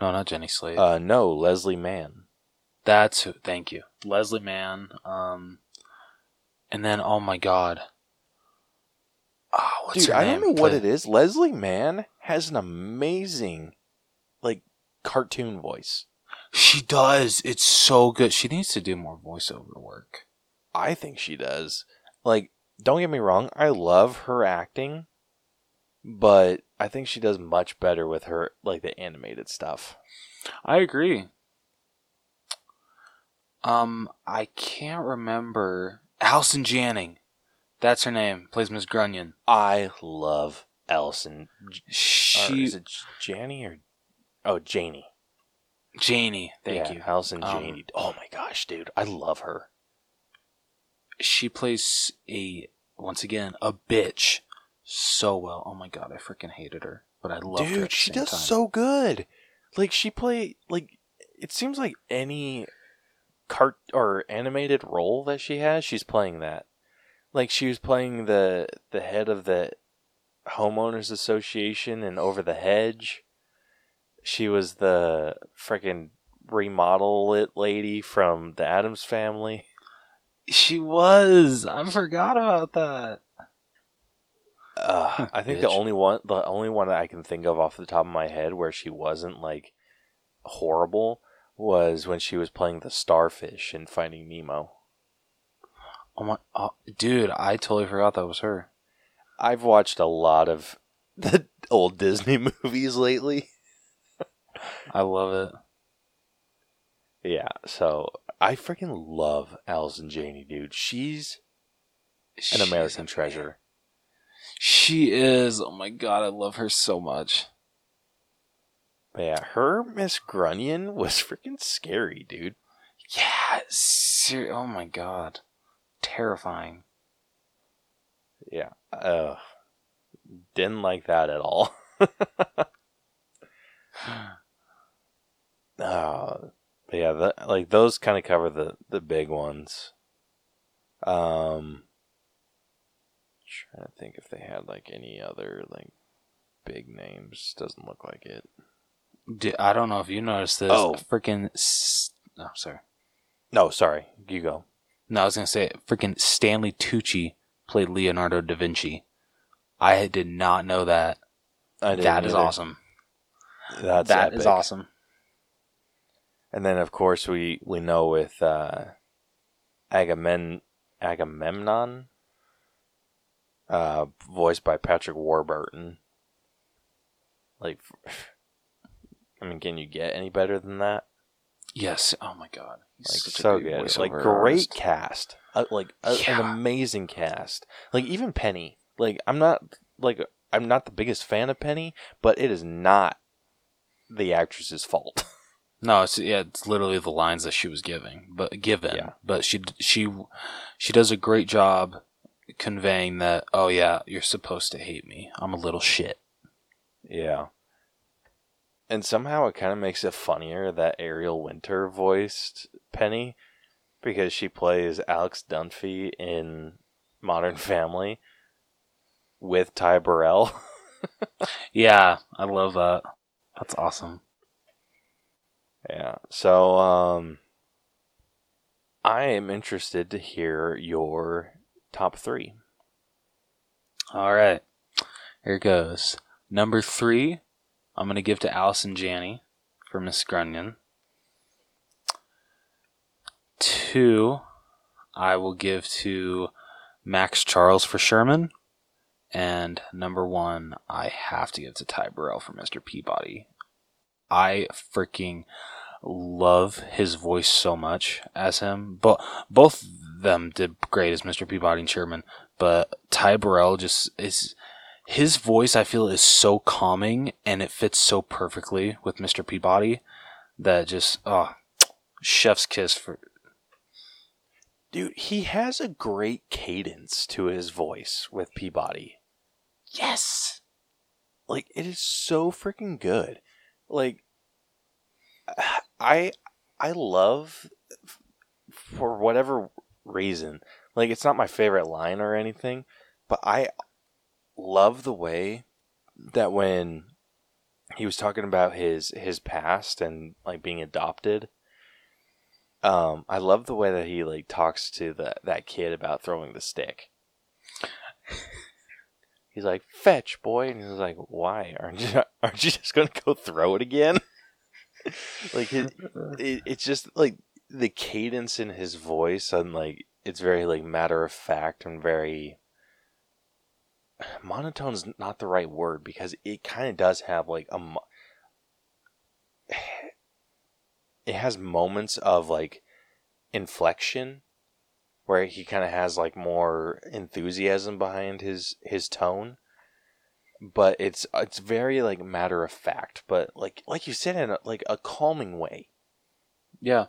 No, not Jenny Slate. uh, no, Leslie Mann. That's who. Thank you, Leslie Mann. Um, and then oh my god, oh, what's Dude, I don't know what it is. Leslie Mann has an amazing, cartoon voice. She does. It's so good. She needs to do more voiceover work. I think she does. Like, don't get me wrong, I love her acting, but I think she does much better with her, like, the animated stuff. I agree. Um, I can't remember. Allison Janning. That's her name. Plays Miss Grunion. I love Allison. J- or She, is it Janney or. Oh, Janie. Janie. Thank Yeah, you. Allison Um, Janie. Oh my gosh, dude. I love her. She plays a once again a bitch so well. Oh my god, I freaking hated her, but I love her. Dude, she does time. so good. Like she play like it seems like any cart or animated role that she has, she's playing that. Like she was playing the the head of the homeowners association and over the hedge. She was the freaking remodel it lady from the Addams family. She was. I forgot about that. Uh, I think the only one, the only one that I can think of off the top of my head where she wasn't like horrible was when she was playing the starfish in Finding Nemo. Oh my, oh, dude! I totally forgot that was her. I've watched a lot of the old Disney movies lately, I love it. Yeah, so I freaking love Allison Janney, dude. She's an American amazing. treasure. She is. Oh my god, I love her so much. But yeah, her Miss Grunion was freaking scary, dude. Yeah. Ser- oh my god. Terrifying. Yeah. Uh, didn't like that at all. Uh, but yeah, the, like those kind of cover the the big ones. Um, trying to think if they had like any other like big names. Doesn't look like it. D- I don't know if you noticed this. Oh. Freaking. S- oh, sorry. No, sorry, you go. No, I was gonna say freaking Stanley Tucci played Leonardo da Vinci. I did not know that. I didn't That is either. awesome. That's That is awesome. And then of course we we know with uh, Agamemnon, uh, voiced by Patrick Warburton. Like, I mean, can you get any better than that? Yes. Oh my god. He's Like so great good, like great artist. cast, uh, like a, an amazing cast. Like even Penny. Like I'm not like I'm not the biggest fan of Penny, but it is not the actress's fault. No, it's yeah, it's literally the lines that she was giving, but given. Yeah. But she she she does a great job conveying that. Oh yeah, you're supposed to hate me. I'm a little shit. Yeah. And somehow it kind of makes it funnier that Ariel Winter voiced Penny because she plays Alex Dunphy in Modern Family with Ty Burrell. Yeah, I love that. That's awesome. Yeah. So um I am interested to hear your top 3. All right, here it goes. Number three, I'm gonna give to Allison Janney for Miss Grunion. Two, I will give to Max Charles for Sherman. And number one, I have to give to Ty Burrell for Mr. Peabody. I freaking love his voice so much as him. But both them did great as Mr. Peabody and Sherman. But Ty Burrell just is his voice. I feel is so calming and it fits so perfectly with Mr. Peabody that just oh, chef's kiss for Dude, he has a great cadence to his voice with Peabody. yes. like it is so freaking good like i i love for whatever reason like it's not my favorite line or anything but i love the way that when he was talking about his his past and like being adopted um i love the way that he like talks to the that kid about throwing the stick He's like, "Fetch, boy," and he's like, "Why aren't you? Aren't you just gonna go throw it again?" like it, it, it's just like the cadence in his voice, and like it's very like matter of fact and very monotone's not the right word because it kind of does have like a. mo- It has moments of like inflection where he kind of has like more enthusiasm behind his his tone but it's it's very like matter of fact but like like you said in a, like a calming way Yeah.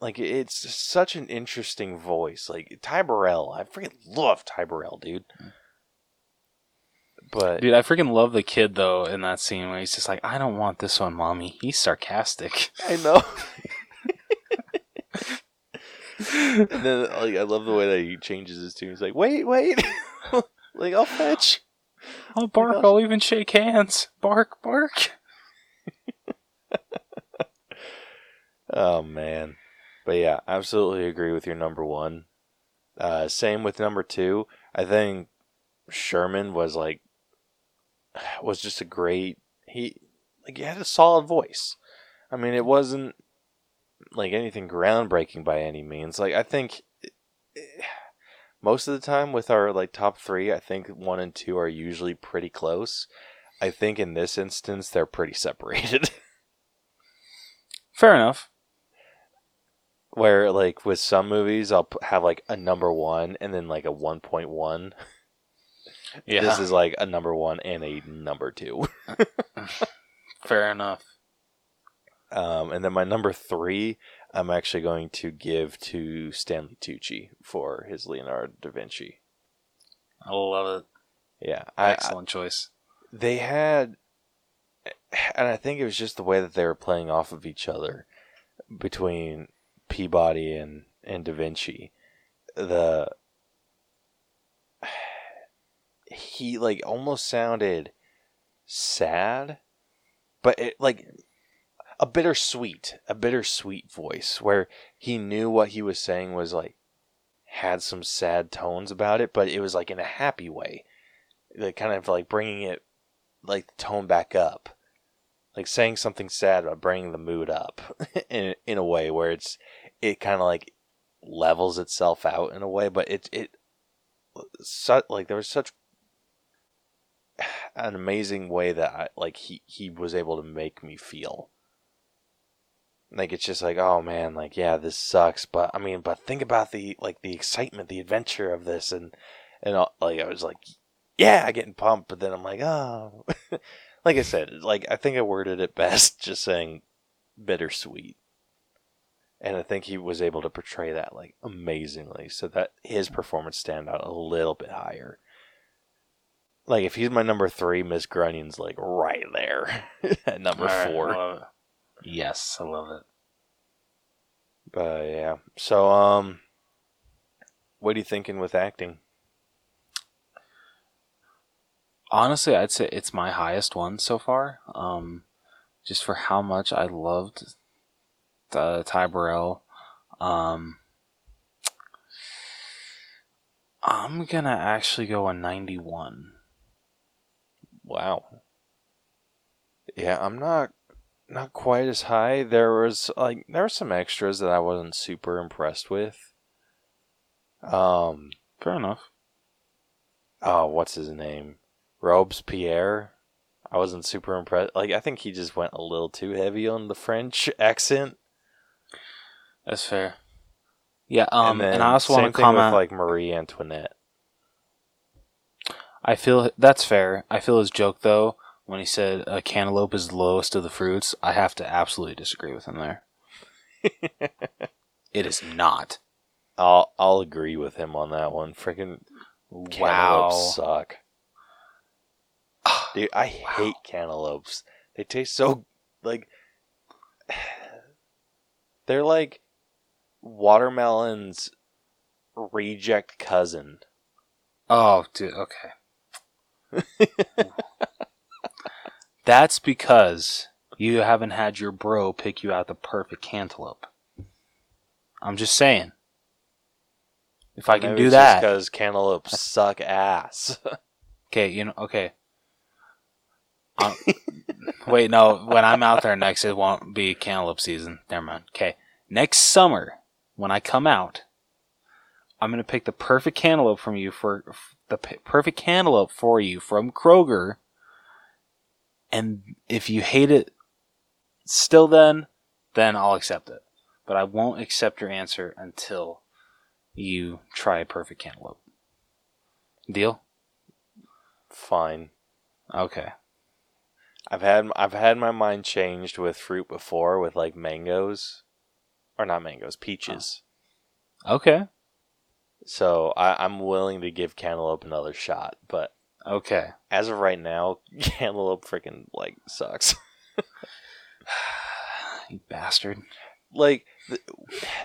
like it's such an interesting voice like Ty Burrell I freaking love Ty Burrell dude mm. but Dude, I freaking love the kid though in that scene where he's just like, I don't want this one, mommy. He's sarcastic. I know and then like I love the way that he changes his tune he's like wait wait like I'll fetch I'll bark. I'll even shake hands. Bark, bark. Oh man, but yeah, absolutely agree with your number one. Uh, same with number two. I think Sherman was like was just a great. He like he had a solid voice. I mean, it wasn't like anything groundbreaking by any means. Like I think most of the time with our like top three, I think one and two are usually pretty close. I think in this instance they're pretty separated. Fair enough. Where like with some movies, I'll have like a number one and then like a one point one. Yeah. This is like a number one and a number two. fair enough. Um, and then my number three, I'm actually going to give to Stanley Tucci for his Leonardo da Vinci. I love it. Yeah, I, I, Excellent choice. they had, and I think it was just the way that they were playing off of each other between Peabody and and Da Vinci. The he like almost sounded sad, but it like a bittersweet, a bittersweet voice where he knew what he was saying was like had some sad tones about it, but it was like in a happy way, like kind of like bringing it like the tone back up, like saying something sad but bringing the mood up in in a way where it's it kind of like levels itself out in a way, but it it su- like there was such an amazing way that I like he he was able to make me feel. Like it's just like, oh man, like yeah, this sucks, but I mean, but think about the like the excitement, the adventure of this, and and all, like I was like, yeah, getting pumped, but then I'm like, oh, like I said, like I think I worded it best, just saying bittersweet, and I think he was able to portray that like amazingly, so that his performance stand out a little bit higher. Like if he's my number three, Miss Grunion's like right there at number right, four. I love it. Yes, I love it. But yeah. So um what are you thinking with acting? Honestly, I'd say it's my highest one so far. Um, just for how much I loved uh, Ty Burrell. Um, I'm gonna actually go a 91. Wow. Yeah, I'm not not quite as high. There was like there were some extras that I wasn't super impressed with. Um Fair enough. oh, what's his name? Robespierre. I wasn't super impressed. Like I think he just went a little too heavy on the French accent. That's fair. Yeah. Um, and, then I also want to comment. with like Marie Antoinette. I feel that's fair. I feel his joke though when he said a cantaloupe is the lowest of the fruits. I have to absolutely disagree with him there. it is not. I'll I'll agree with him on that one. Freaking Wow. cantaloupes suck. Dude, I hate cantaloupes. They taste so like they're like watermelon's reject cousin. Oh, dude. Okay. That's because you haven't had your bro pick you out the perfect cantaloupe. I'm just saying. If I can Maybe do that, because cantaloupes suck ass. okay, you know, okay. Um, wait, no. When I'm out there next, it won't be cantaloupe season. Never mind. Okay, next summer when I come out, I'm gonna pick the perfect cantaloupe from you for f- the p- perfect cantaloupe for you from Kroger. And if you hate it, still then, then I'll accept it. But I won't accept your answer until you try a perfect cantaloupe. Deal? Fine. Okay. I've had I've had my mind changed with fruit before with like mangoes. Or not mangoes, peaches. Okay. So I, I'm willing to give cantaloupe another shot, but Okay. as of right now, cantaloupe freaking like sucks. You bastard. like the,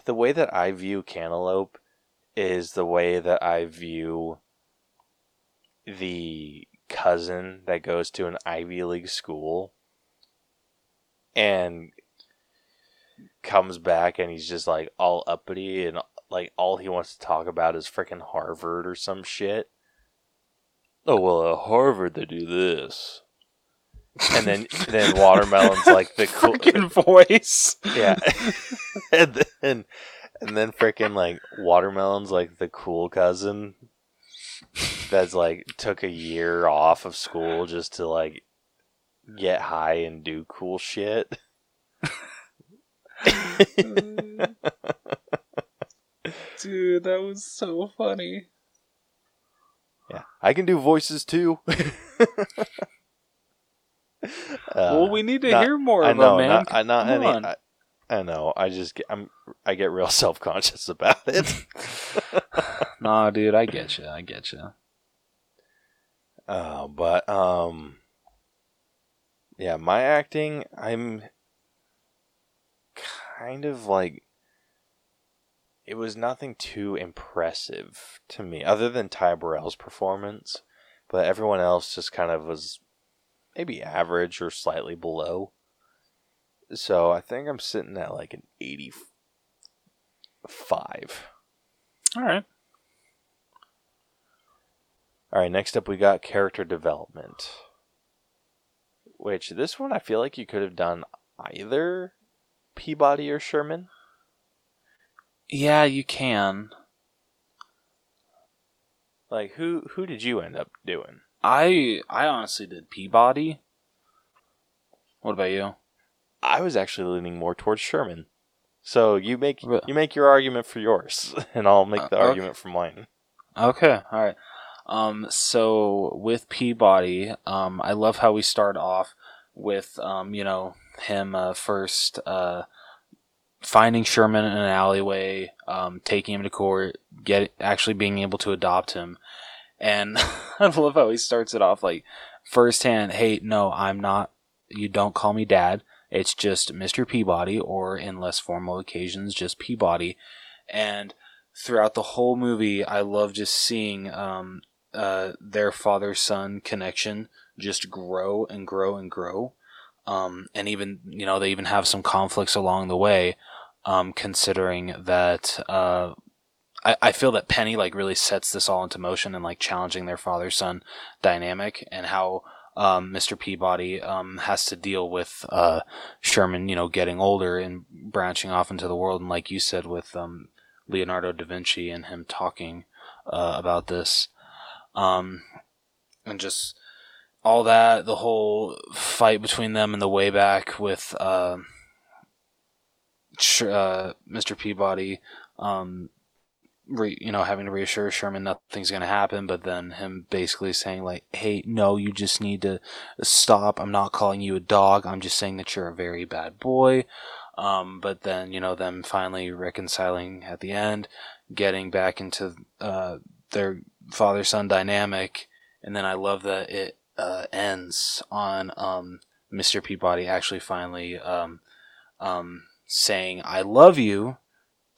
the way that I view cantaloupe is the way that I view the cousin that goes to an Ivy League school and comes back and he's just like all uppity and like all he wants to talk about is freaking Harvard or some shit. Oh well, at Harvard they do this, and then then watermelon's like the cool. Freaking voice. Yeah. and then and then freaking like watermelon's like the cool cousin that's like took a year off of school just to like get high and do cool shit. Dude, that was so funny. Yeah, I can do voices too. well, Uh, we need to not- hear more I of know, them, man. not, I- not any. I, I know. I just get, I'm I get real self conscious about it. nah, dude, I get you. I get you. Uh, but um, yeah, my acting, I'm kind of like it was nothing too impressive to me, other than Ty Burrell's performance. But everyone else just kind of was maybe average or slightly below. So I think I'm sitting at like an eighty-five. All right. All right, next up we got character development. Which this one I feel like you could have done either Peabody or Sherman. Yeah, you can. Like who who did you end up doing? I I honestly did Peabody. What about you? I was actually leaning more towards Sherman. So you make you make your argument for yours and I'll make the Uh, okay. argument for mine. Okay, all right. Um, so with Peabody, um, I love how we start off with um, you know, him uh, first uh, finding Sherman in an alleyway, um, taking him to court, get actually being able to adopt him, and I love how he starts it off like firsthand. Hey, no, I'm not. You don't call me dad. It's just Mr. Peabody, or in less formal occasions, just Peabody, and throughout the whole movie, I love just seeing um, uh, their father son connection just grow and grow and grow. Um, and even, you know, they even have some conflicts along the way, um, considering that uh, I, I feel that Penny like really sets this all into motion and like challenging their father son dynamic and how um, Mr. Peabody um, has to deal with uh, Sherman, you know, getting older and branching off into the world. And like you said, with um, Leonardo da Vinci and him talking uh, about this, um, and just all that, the whole fight between them and the way back with uh, uh, Mr. Peabody, um, re- you know, having to reassure Sherman nothing's going to happen, but then him basically saying like, "Hey, no, you just need to stop. I'm not calling you a dog. I'm just saying that you're a very bad boy." Um, but then you know them finally reconciling at the end, getting back into uh, their father son dynamic, and then I love that it uh, ends on um, Mr. Peabody actually finally um, um, saying "I love you"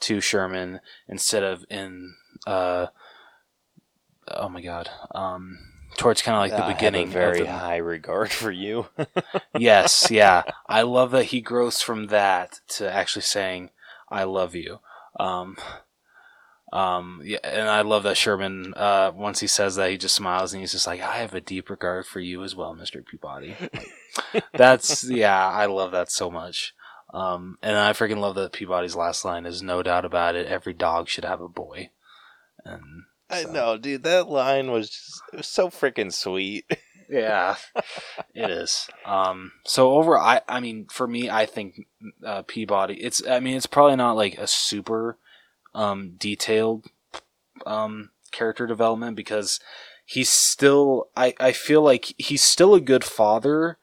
to Sherman instead of in uh, oh my god um, towards kind of like I the have beginning a very the, high regard for you. yes, yeah. I love that he grows from that to actually saying "I love you." Um, yeah, and I love that Sherman. Uh, once he says that, he just smiles and he's just like, "I have a deep regard for you as well, Mister Peabody." That's yeah, I love that so much. Um, and I freaking love that Peabody's last line is "No doubt about it, every dog should have a boy." And I know, dude. That line was just it was so freaking sweet. Yeah, it is. Um, so over, I, I mean, for me, I think uh, Peabody. It's, I mean, it's probably not like a super um, detailed um, character development because he's still. I, I feel like he's still a good father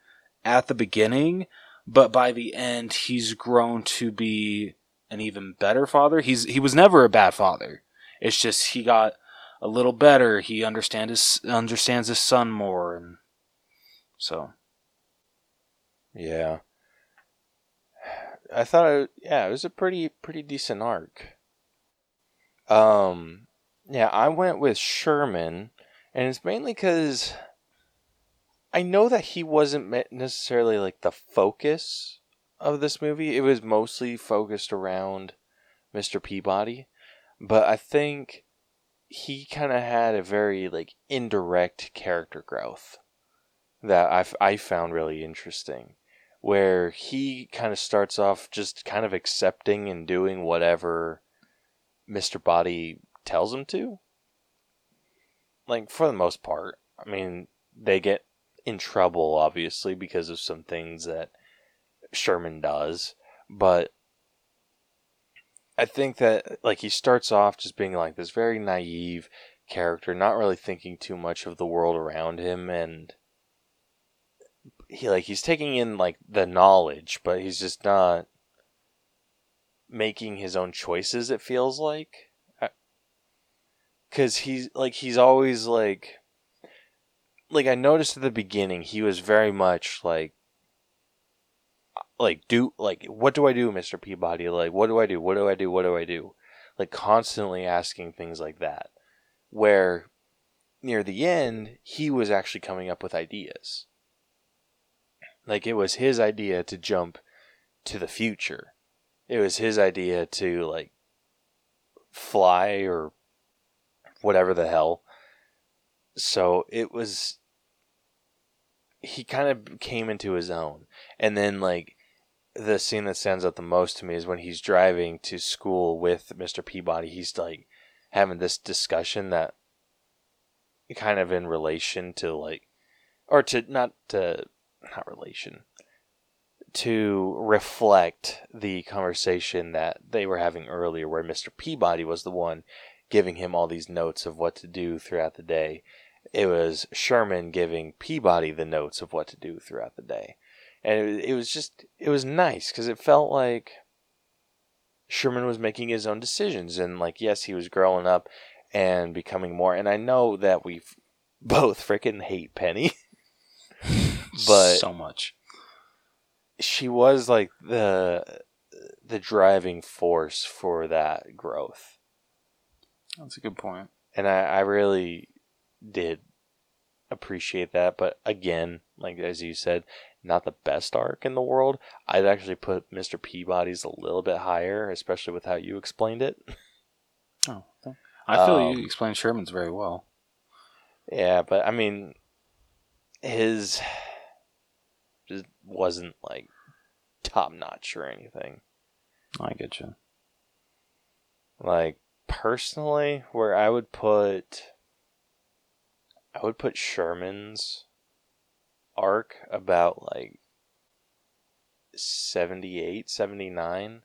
at the beginning, but by the end, he's grown to be an even better father. He's he was never a bad father. It's just he got a little better. He understand his understands his son more, and so Yeah. I thought it, yeah, it was a pretty pretty decent arc. Um yeah, I went with Sherman and it's mainly cuz I know that he wasn't necessarily like the focus of this movie. It was mostly focused around Mr. Peabody, but I think he kind of had a very like indirect character growth that I, I found really interesting where he kind of starts off just kind of accepting and doing whatever Mr. Body tells him to. Like, for the most part. I mean, they get in trouble, obviously, because of some things that Sherman does, but I think that like he starts off just being like this very naive character, not really thinking too much of the world around him, and he like he's taking in like the knowledge, but he's just not making his own choices. It feels like, because he's like he's always like like I noticed at the beginning, he was very much like like do like what do I do, Mr. Peabody? Like what do I do? What do I do? What do I do? Like constantly asking things like that. Where near the end, he was actually coming up with ideas. Like it was his idea to jump to the future. It was his idea to like fly or whatever the hell. So it was he kind of came into his own. And then like the scene that stands out the most to me is when he's driving to school with Mr. Peabody. He's like having this discussion that kind of in relation to like or to not to not relation to reflect the conversation that they were having earlier where Mr. Peabody was the one giving him all these notes of what to do throughout the day. It was Sherman giving Peabody the notes of what to do throughout the day and it, it was just it was nice because it felt like Sherman was making his own decisions, and like yes, he was growing up and becoming more. And I know that we both freaking hate Penny, but so much. She was like the the driving force for that growth. That's a good point. And I, I really did appreciate that. But again, like as you said, not the best arc in the world. I'd actually put Mr. Peabody's a little bit higher, especially with how you explained it. Oh, I feel Um, you explained Sherman's very well. Yeah, but I mean, his just wasn't like top notch or anything. I get you. Like personally, where I would put, I would put Sherman's arc about like 78, 79.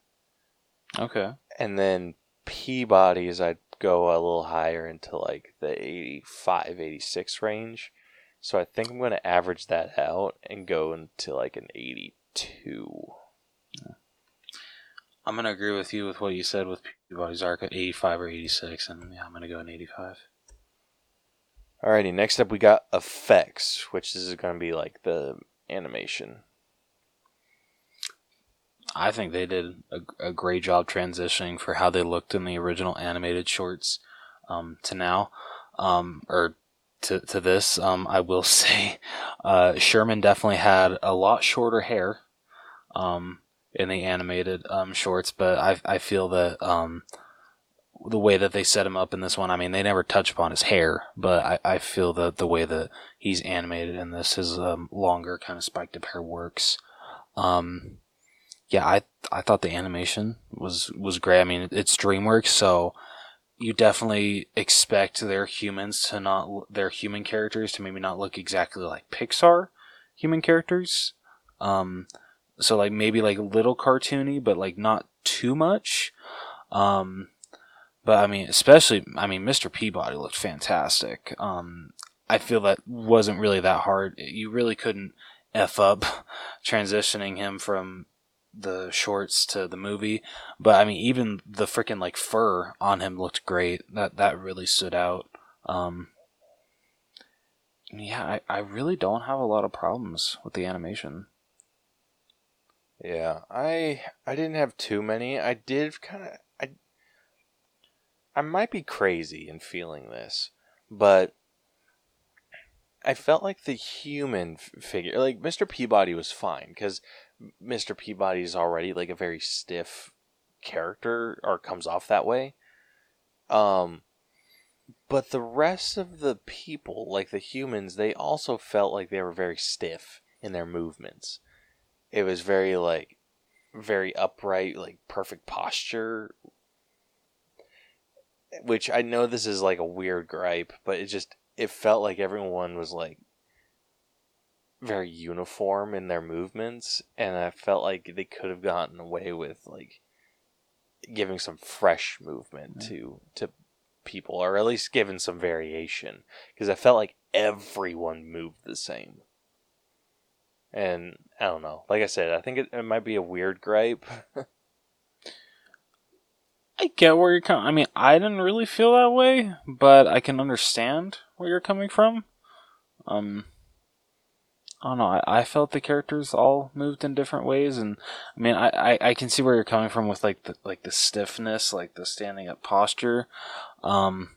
Okay. And then Peabody's, I'd go a little higher into like the 85, 86 range. So I think I'm going to average that out and go into like an 82. I'm gonna agree with you with what you said with Peabody's arc at 85 or 86, and yeah, I'm gonna go in 85. Alrighty, next up we got effects, which is going to be like the animation. I think they did a, a great job transitioning for how they looked in the original animated shorts um, to now, um, or to to this. Um, I will say, uh, Sherman definitely had a lot shorter hair um, in the animated um, shorts, but I I feel that um, the way that they set him up in this one, I mean, they never touch upon his hair, but I, I feel that the way that he's animated in this, his um, longer kind of spiked up hair works. Um, yeah, I I thought the animation was was great. I mean, it's DreamWorks, so you definitely expect their humans to not their human characters to maybe not look exactly like Pixar human characters. Um, so like maybe like a little cartoony, but like not too much. Um, but I mean, especially I mean, Mr. Peabody looked fantastic. Um, I feel that wasn't really that hard. You really couldn't f up transitioning him from the shorts to the movie. But I mean, even the freaking like fur on him looked great. That that really stood out. Um, yeah, I, I really don't have a lot of problems with the animation. Yeah, I I didn't have too many. I did kind of I I might be crazy in feeling this, but I felt like the human figure, like Mr. Peabody was fine because Mr. Peabody is already like a very stiff character or comes off that way. Um but the rest of the people, like the humans, they also felt like they were very stiff in their movements. It was very like very upright, like perfect posture. Which I know this is like a weird gripe, but it just it felt like everyone was like very uniform in their movements and I felt like they could have gotten away with like giving some fresh movement to to people, or at least giving some variation. Because I felt like everyone moved the same, and I don't know. Like I said, I think it, it might be a weird gripe. I get where you're coming. I mean, I didn't really feel that way, but I can understand where you're coming from. Um, I don't know. I, I felt the characters all moved in different ways, and I mean, I, I, I can see where you're coming from with like the like the stiffness, like the standing up posture. Um,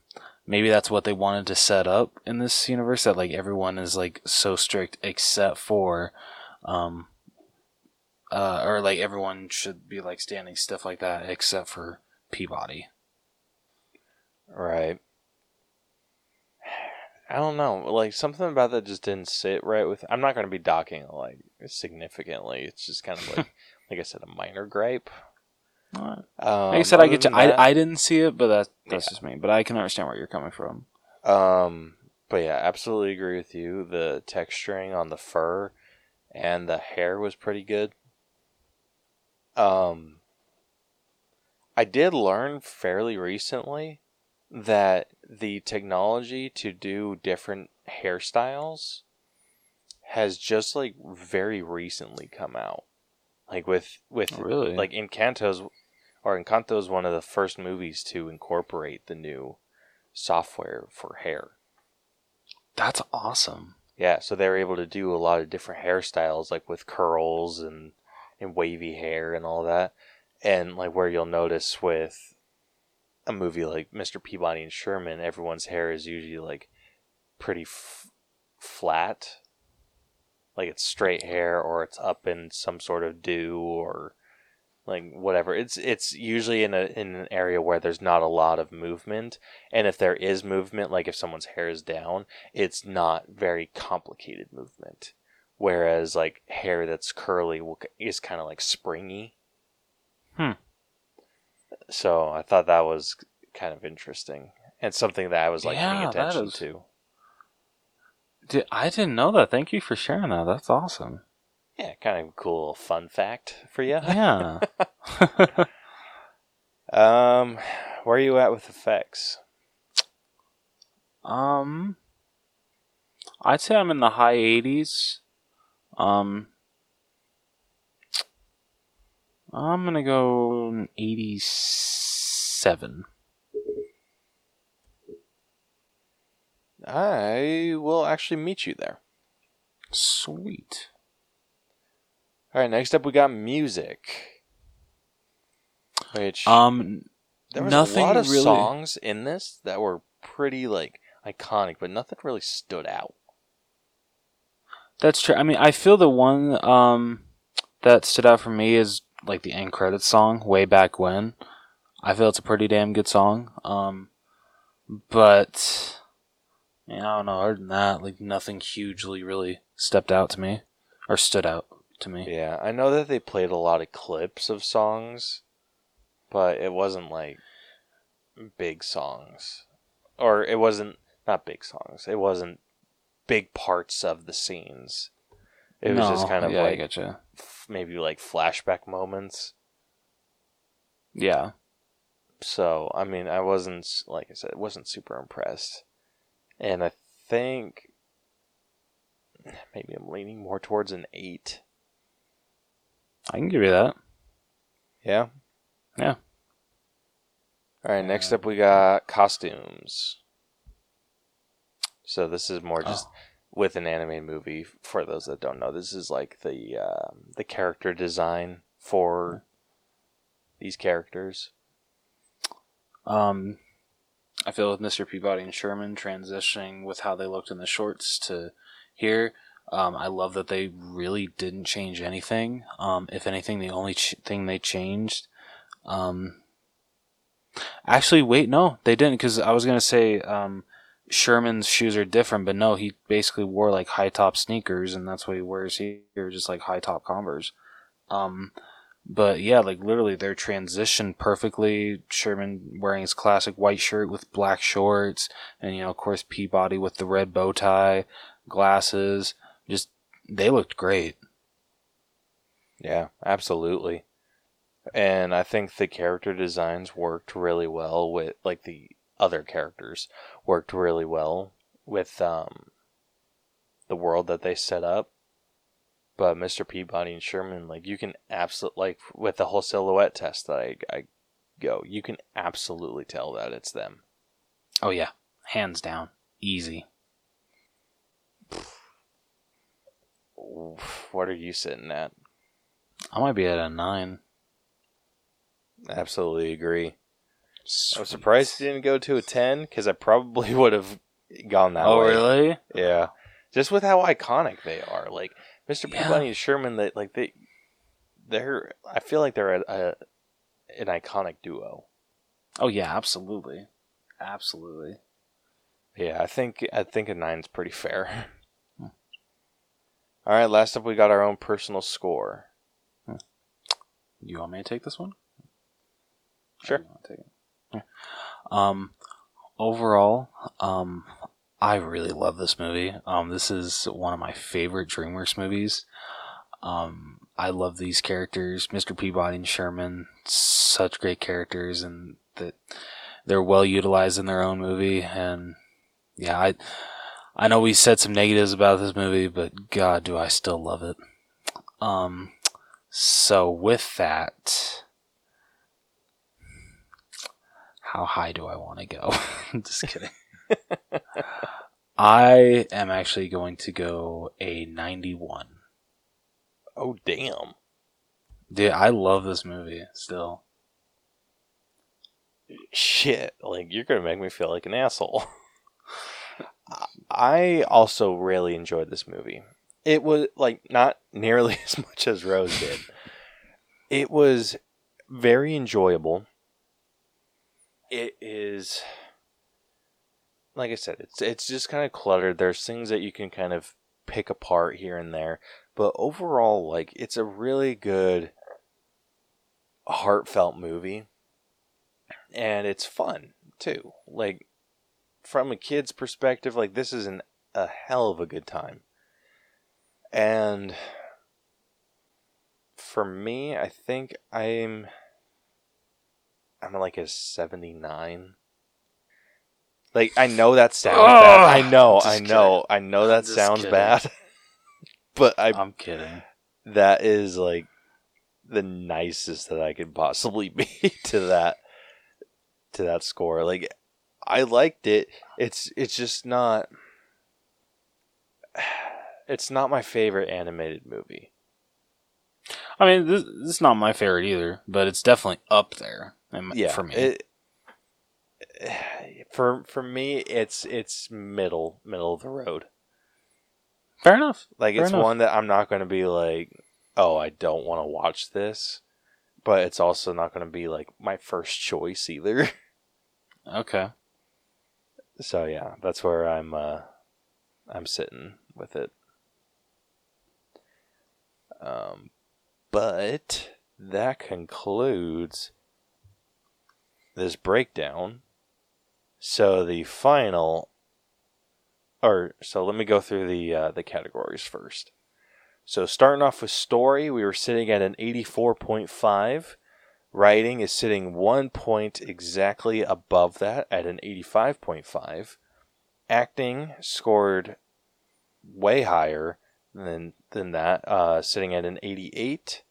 maybe that's what they wanted to set up in this universe that like everyone is like so strict except for, um, uh, or like everyone should be like standing stiff like that except for Peabody. Right. I don't know. Like something about that just didn't sit right with. I'm not going to be docking like significantly. It's just kind of like, like I said, a minor gripe. Alright. Um, Like I said, I get you. that- I, I didn't see it, but that, that's Yeah. just me. But I can understand where you're coming from. Um, but yeah, absolutely agree with you. The texturing on the fur and the hair was pretty good. Um, I did learn fairly recently that the technology to do different hairstyles has just like very recently come out. Like with with oh, Really? like Encanto's or Encanto is one of the first movies to incorporate the new software for hair. That's awesome. Yeah, so they were able to do a lot of different hairstyles, like with curls and and wavy hair and all that. And like where you'll notice with a movie like Mr. Peabody and Sherman, everyone's hair is usually like pretty f- flat, like it's straight hair or it's up in some sort of do or like whatever. It's it's usually in a in an area where there's not a lot of movement, and if there is movement, like if someone's hair is down, it's not very complicated movement. Whereas like hair that's curly is kind of like springy. Hmm. So I thought that was kind of interesting and something that I was like Yeah, paying attention is- to. Dude, I didn't know that. Thank you for sharing that. That's awesome. Yeah, kind of cool fun fact for you. Yeah. Um, where are you at with effects? um, I'd say I'm in the high 80s. Um, I'm gonna go 87. I will actually meet you there. Sweet. All right, next up we got music. Which Um, there was nothing a lot of really- songs in this that were pretty like iconic, but nothing really stood out. That's true. I mean, I feel the one um that stood out for me is like the end credits song, "Way Back When." I feel it's a pretty damn good song. Um, but man, I don't know. Other than that, like nothing hugely really stepped out to me or stood out to me. Yeah, I know that they played a lot of clips of songs, but it wasn't like big songs, or it wasn't not big songs. It wasn't big parts of the scenes. It was just kind of yeah, I like maybe like flashback moments. Yeah, So I mean, I wasn't like I said, wasn't super impressed, and I think maybe I'm leaning more towards an eight. I can give you that. Yeah. Yeah. All right. Next up, we got costumes. So this is more just Oh. With an anime movie. For those that don't know, this is like the um, the character design for these characters. Um, I feel with Mr. Peabody and Sherman transitioning with how they looked in the shorts to here. Um, I love that they really didn't change anything. Um, if anything, the only ch- thing they changed, um, actually, wait, no, they didn't. Because I was gonna say, um, Sherman's shoes are different, but no, he basically wore like high top sneakers, and that's what he wears here, just like high top Converse. Um, but yeah, like literally, they're transitioned perfectly. Sherman wearing his classic white shirt with black shorts, and you know, of course, Peabody with the red bow tie, glasses. Just they looked great. Yeah, absolutely. and I think the character designs worked really well with like the other characters worked really well with um the world that they set up. But Mr. Peabody and Sherman, like you can absolutely like with the whole silhouette test that I, I go, you can absolutely tell that it's them. Oh yeah, hands down, easy. What are you sitting at? I might be at a nine. Absolutely agree. Sweet. I'm surprised you didn't go to a 10 because I probably would have gone that way. Oh way. really? Yeah. Just with how iconic they are. Like, Mr. Yeah. Peabody and Sherman, they, like, they, they're, I feel like they're a, a, an iconic duo. Oh yeah, absolutely, absolutely. Yeah, I think, I think a nine's pretty fair. Hmm. All right, last up, we got our own personal score. You want me to take this one? Sure. Wanna take it? Um, overall, um, I really love this movie. Um, this is one of my favorite DreamWorks movies. Um, I love these characters, Mr. Peabody and Sherman, such great characters, and that they're well utilized in their own movie. And yeah, I, I know we said some negatives about this movie, but God, do I still love it. Um, so with that, how high do I want to go? Just kidding. I am actually going to go a 91. Oh, damn. Dude, I love this movie still. Shit, like you're gonna make me feel like an asshole. I also really enjoyed this movie. It was like not nearly as much as Rose did. It was very enjoyable. It is like I said, it's it's just kind of cluttered. There's things that you can kind of pick apart here and there, but overall like it's a really good heartfelt movie and it's fun too. Like from a kid's perspective, like this is an a hell of a good time. And for me, I think I'm I'm like a 79. Like I know that sounds bad. I know, I know. I know that sounds kidding. bad. but I I'm kidding. that is like the nicest that I could possibly be to that to that score. Like I liked it. It's it's just not it's not my favorite animated movie. I mean, this, this is not my favorite either, but it's definitely up there Yeah, for me. It, for for me it's it's middle middle of the road. Fair enough. Like Fair it's enough. one that I'm not going to be like, "Oh, I don't want to watch this." But it's also not going to be like my first choice either. Okay. So yeah, that's where I'm uh I'm sitting with it. Um but that concludes this breakdown. So the final or so let me go through the uh, the categories first. So starting off with story, we were sitting at an 84.5. Writing is sitting one point exactly above that at an 85.5. Acting scored way higher than than that, uh, sitting at an 88.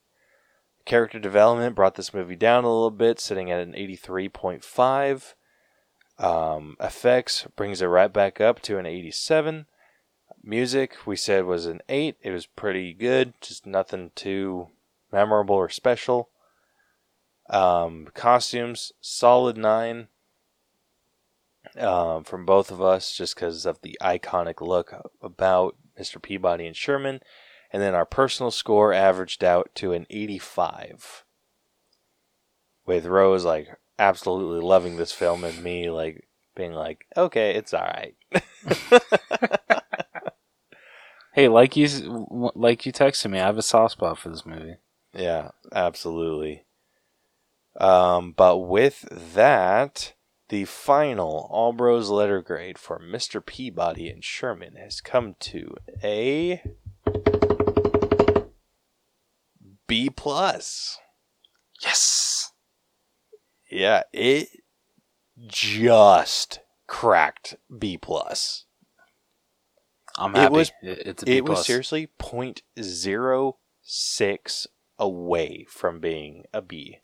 Character development brought this movie down a little bit, sitting at an 83.5. Um, effects brings it right back up to an 87. Music we said was an 8. It was pretty good, just nothing too memorable or special. Um, costumes, solid nine um, from both of us, just because of the iconic look about Mr. Peabody and Sherman. And then our personal score averaged out to an 85. With Rose, like, absolutely loving this film, and me, like, being like, okay, it's alright. Hey, like you, like you texted me, I have a soft spot for this movie. Yeah, absolutely. Um, but with that, the final All Bros letter grade for Mr. Peabody and Sherman has come to a B plus. Yes. Yeah, it just cracked B plus. I'm It happy. was- It- it's a B It was seriously 0.06 away from being a B.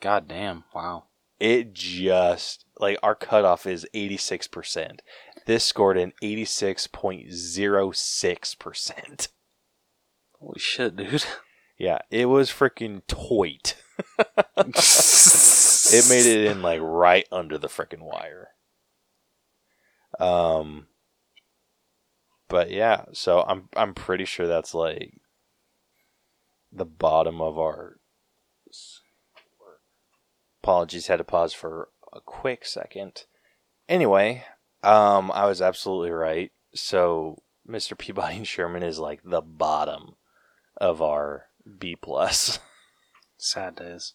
God damn. Wow. It just like our cutoff is 86%. This scored an 86.06%. Holy shit, dude. Yeah, it was freaking toit. It made it in like right under the freaking wire. Um but yeah, so I'm I'm pretty sure that's like the bottom of our apologies had to pause for a quick second. Anyway, um I was absolutely right. So Mr. Peabody and Sherman is like the bottom of our B plus. Sad days.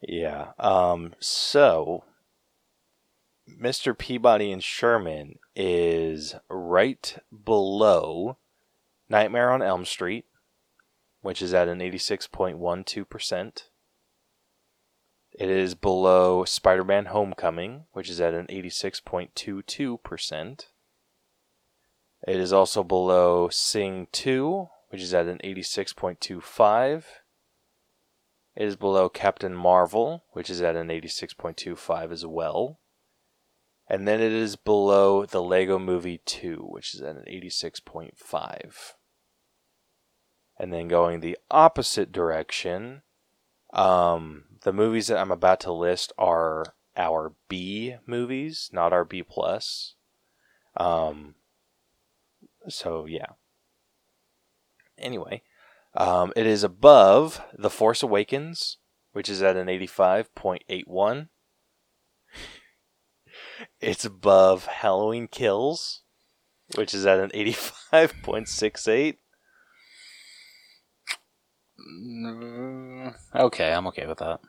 Yeah. Um. So, Mr. Peabody and Sherman is right below Nightmare on Elm Street, which is at an eighty-six point one two percent. It is below Spider-Man: Homecoming, which is at an eighty-six point two two percent. It is also below Sing Two, which is at an eighty-six point two five. It is below Captain Marvel, which is at an 86.25 as well. And then it is below the Lego Movie 2, which is at an 86.5. And then going the opposite direction, um, the movies that I'm about to list are our B movies, not our B plus. Um, so yeah. Anyway, um, it is above The Force Awakens, which is at an 85.81. It's above Halloween Kills, which is at an 85.68. Mm, Okay, I'm okay with that.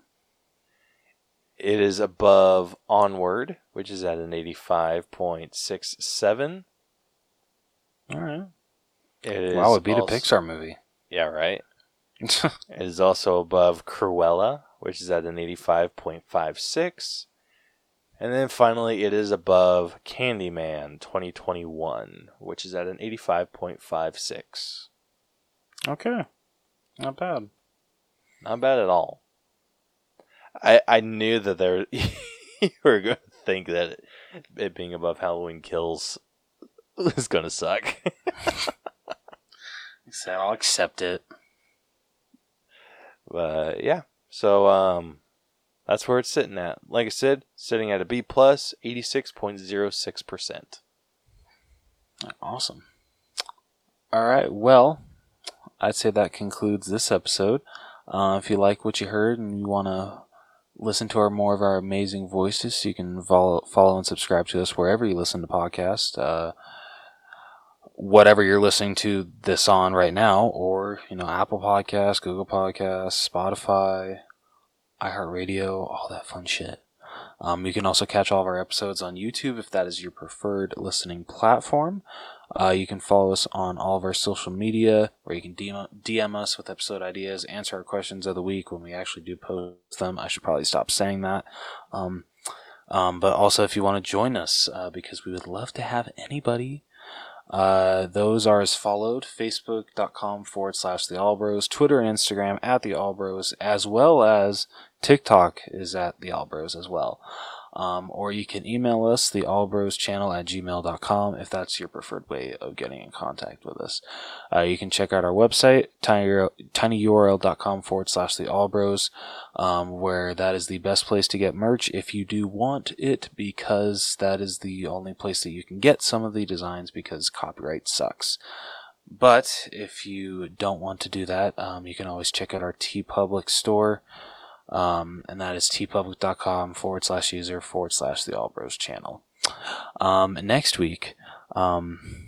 It is above Onward, which is at an 85.67. All right. It Wow, it beat also- a Pixar movie. Yeah, right. It is also above Cruella, which is at an 85.56. And then finally, it is above Candyman 2021, which is at an 85.56. okay. Not bad. Not bad at all. I I knew that there you were going to think that it, it being above Halloween Kills is going to suck. So I'll accept it. But yeah, so um, that's where it's sitting at. Like I said, sitting at a B plus, eighty six point zero six percent. Awesome. All right. Well, I'd say that concludes this episode. Uh, if you like what you heard and you want to listen to our more of our amazing voices, you can follow, follow and subscribe to us wherever you listen to podcasts. Uh, whatever you're listening to this on right now, or you know, Apple Podcasts, Google Podcasts, Spotify, iHeartRadio, all that fun shit. Um, you can also catch all of our episodes on YouTube if that is your preferred listening platform. Uh, you can follow us on all of our social media, where you can DM, DM us with episode ideas, answer our questions of the week when we actually do post them. I should probably stop saying that. Um, um, but also, if you want to join us, uh, because we would love to have anybody. Uh, those are as followed facebook.com forward slash the Allbros, Twitter and Instagram at the Allbros, as well as TikTok is at the Allbros as well. Um, or you can email us, the channel at gmail.com, if that's your preferred way of getting in contact with us. Uh, you can check out our website, tiny, tinyurl.com forward slash the Allbros, um, where that is the best place to get merch if you do want it, because that is the only place that you can get some of the designs because copyright sucks. But if you don't want to do that, um, you can always check out our TeePublic store. Um, and that is teepublic.com forward slash user forward slash the Allbros channel. Um, next week, um,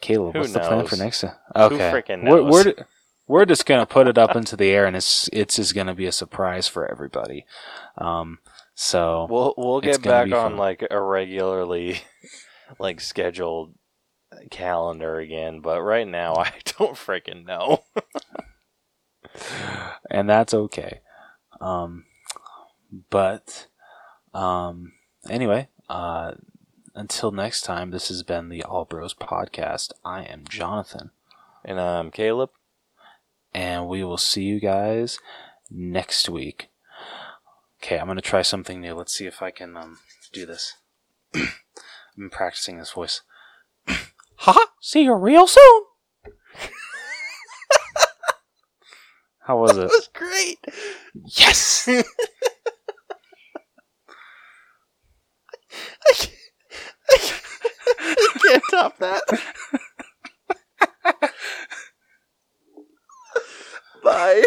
Caleb, Who what's the plan for next? Okay, frickin' We're, we're, we're just gonna put it up into the air, and it's it's just gonna be a surprise for everybody. Um, so We'll we'll get back on fun. like a regularly like scheduled calendar again, but right now I don't freaking know. and that's okay. Um, but um, anyway, uh, until next time, this has been the Allbros podcast. I am Jonathan, And I'm Caleb. and we will see you guys next week. Okay, I'm gonna try something new. Let's see if I can um, do this. I've been practicing this voice. Haha! See you real soon. How was that it? It was great. Yes. I, can't, I, can't, I can't top that. Bye.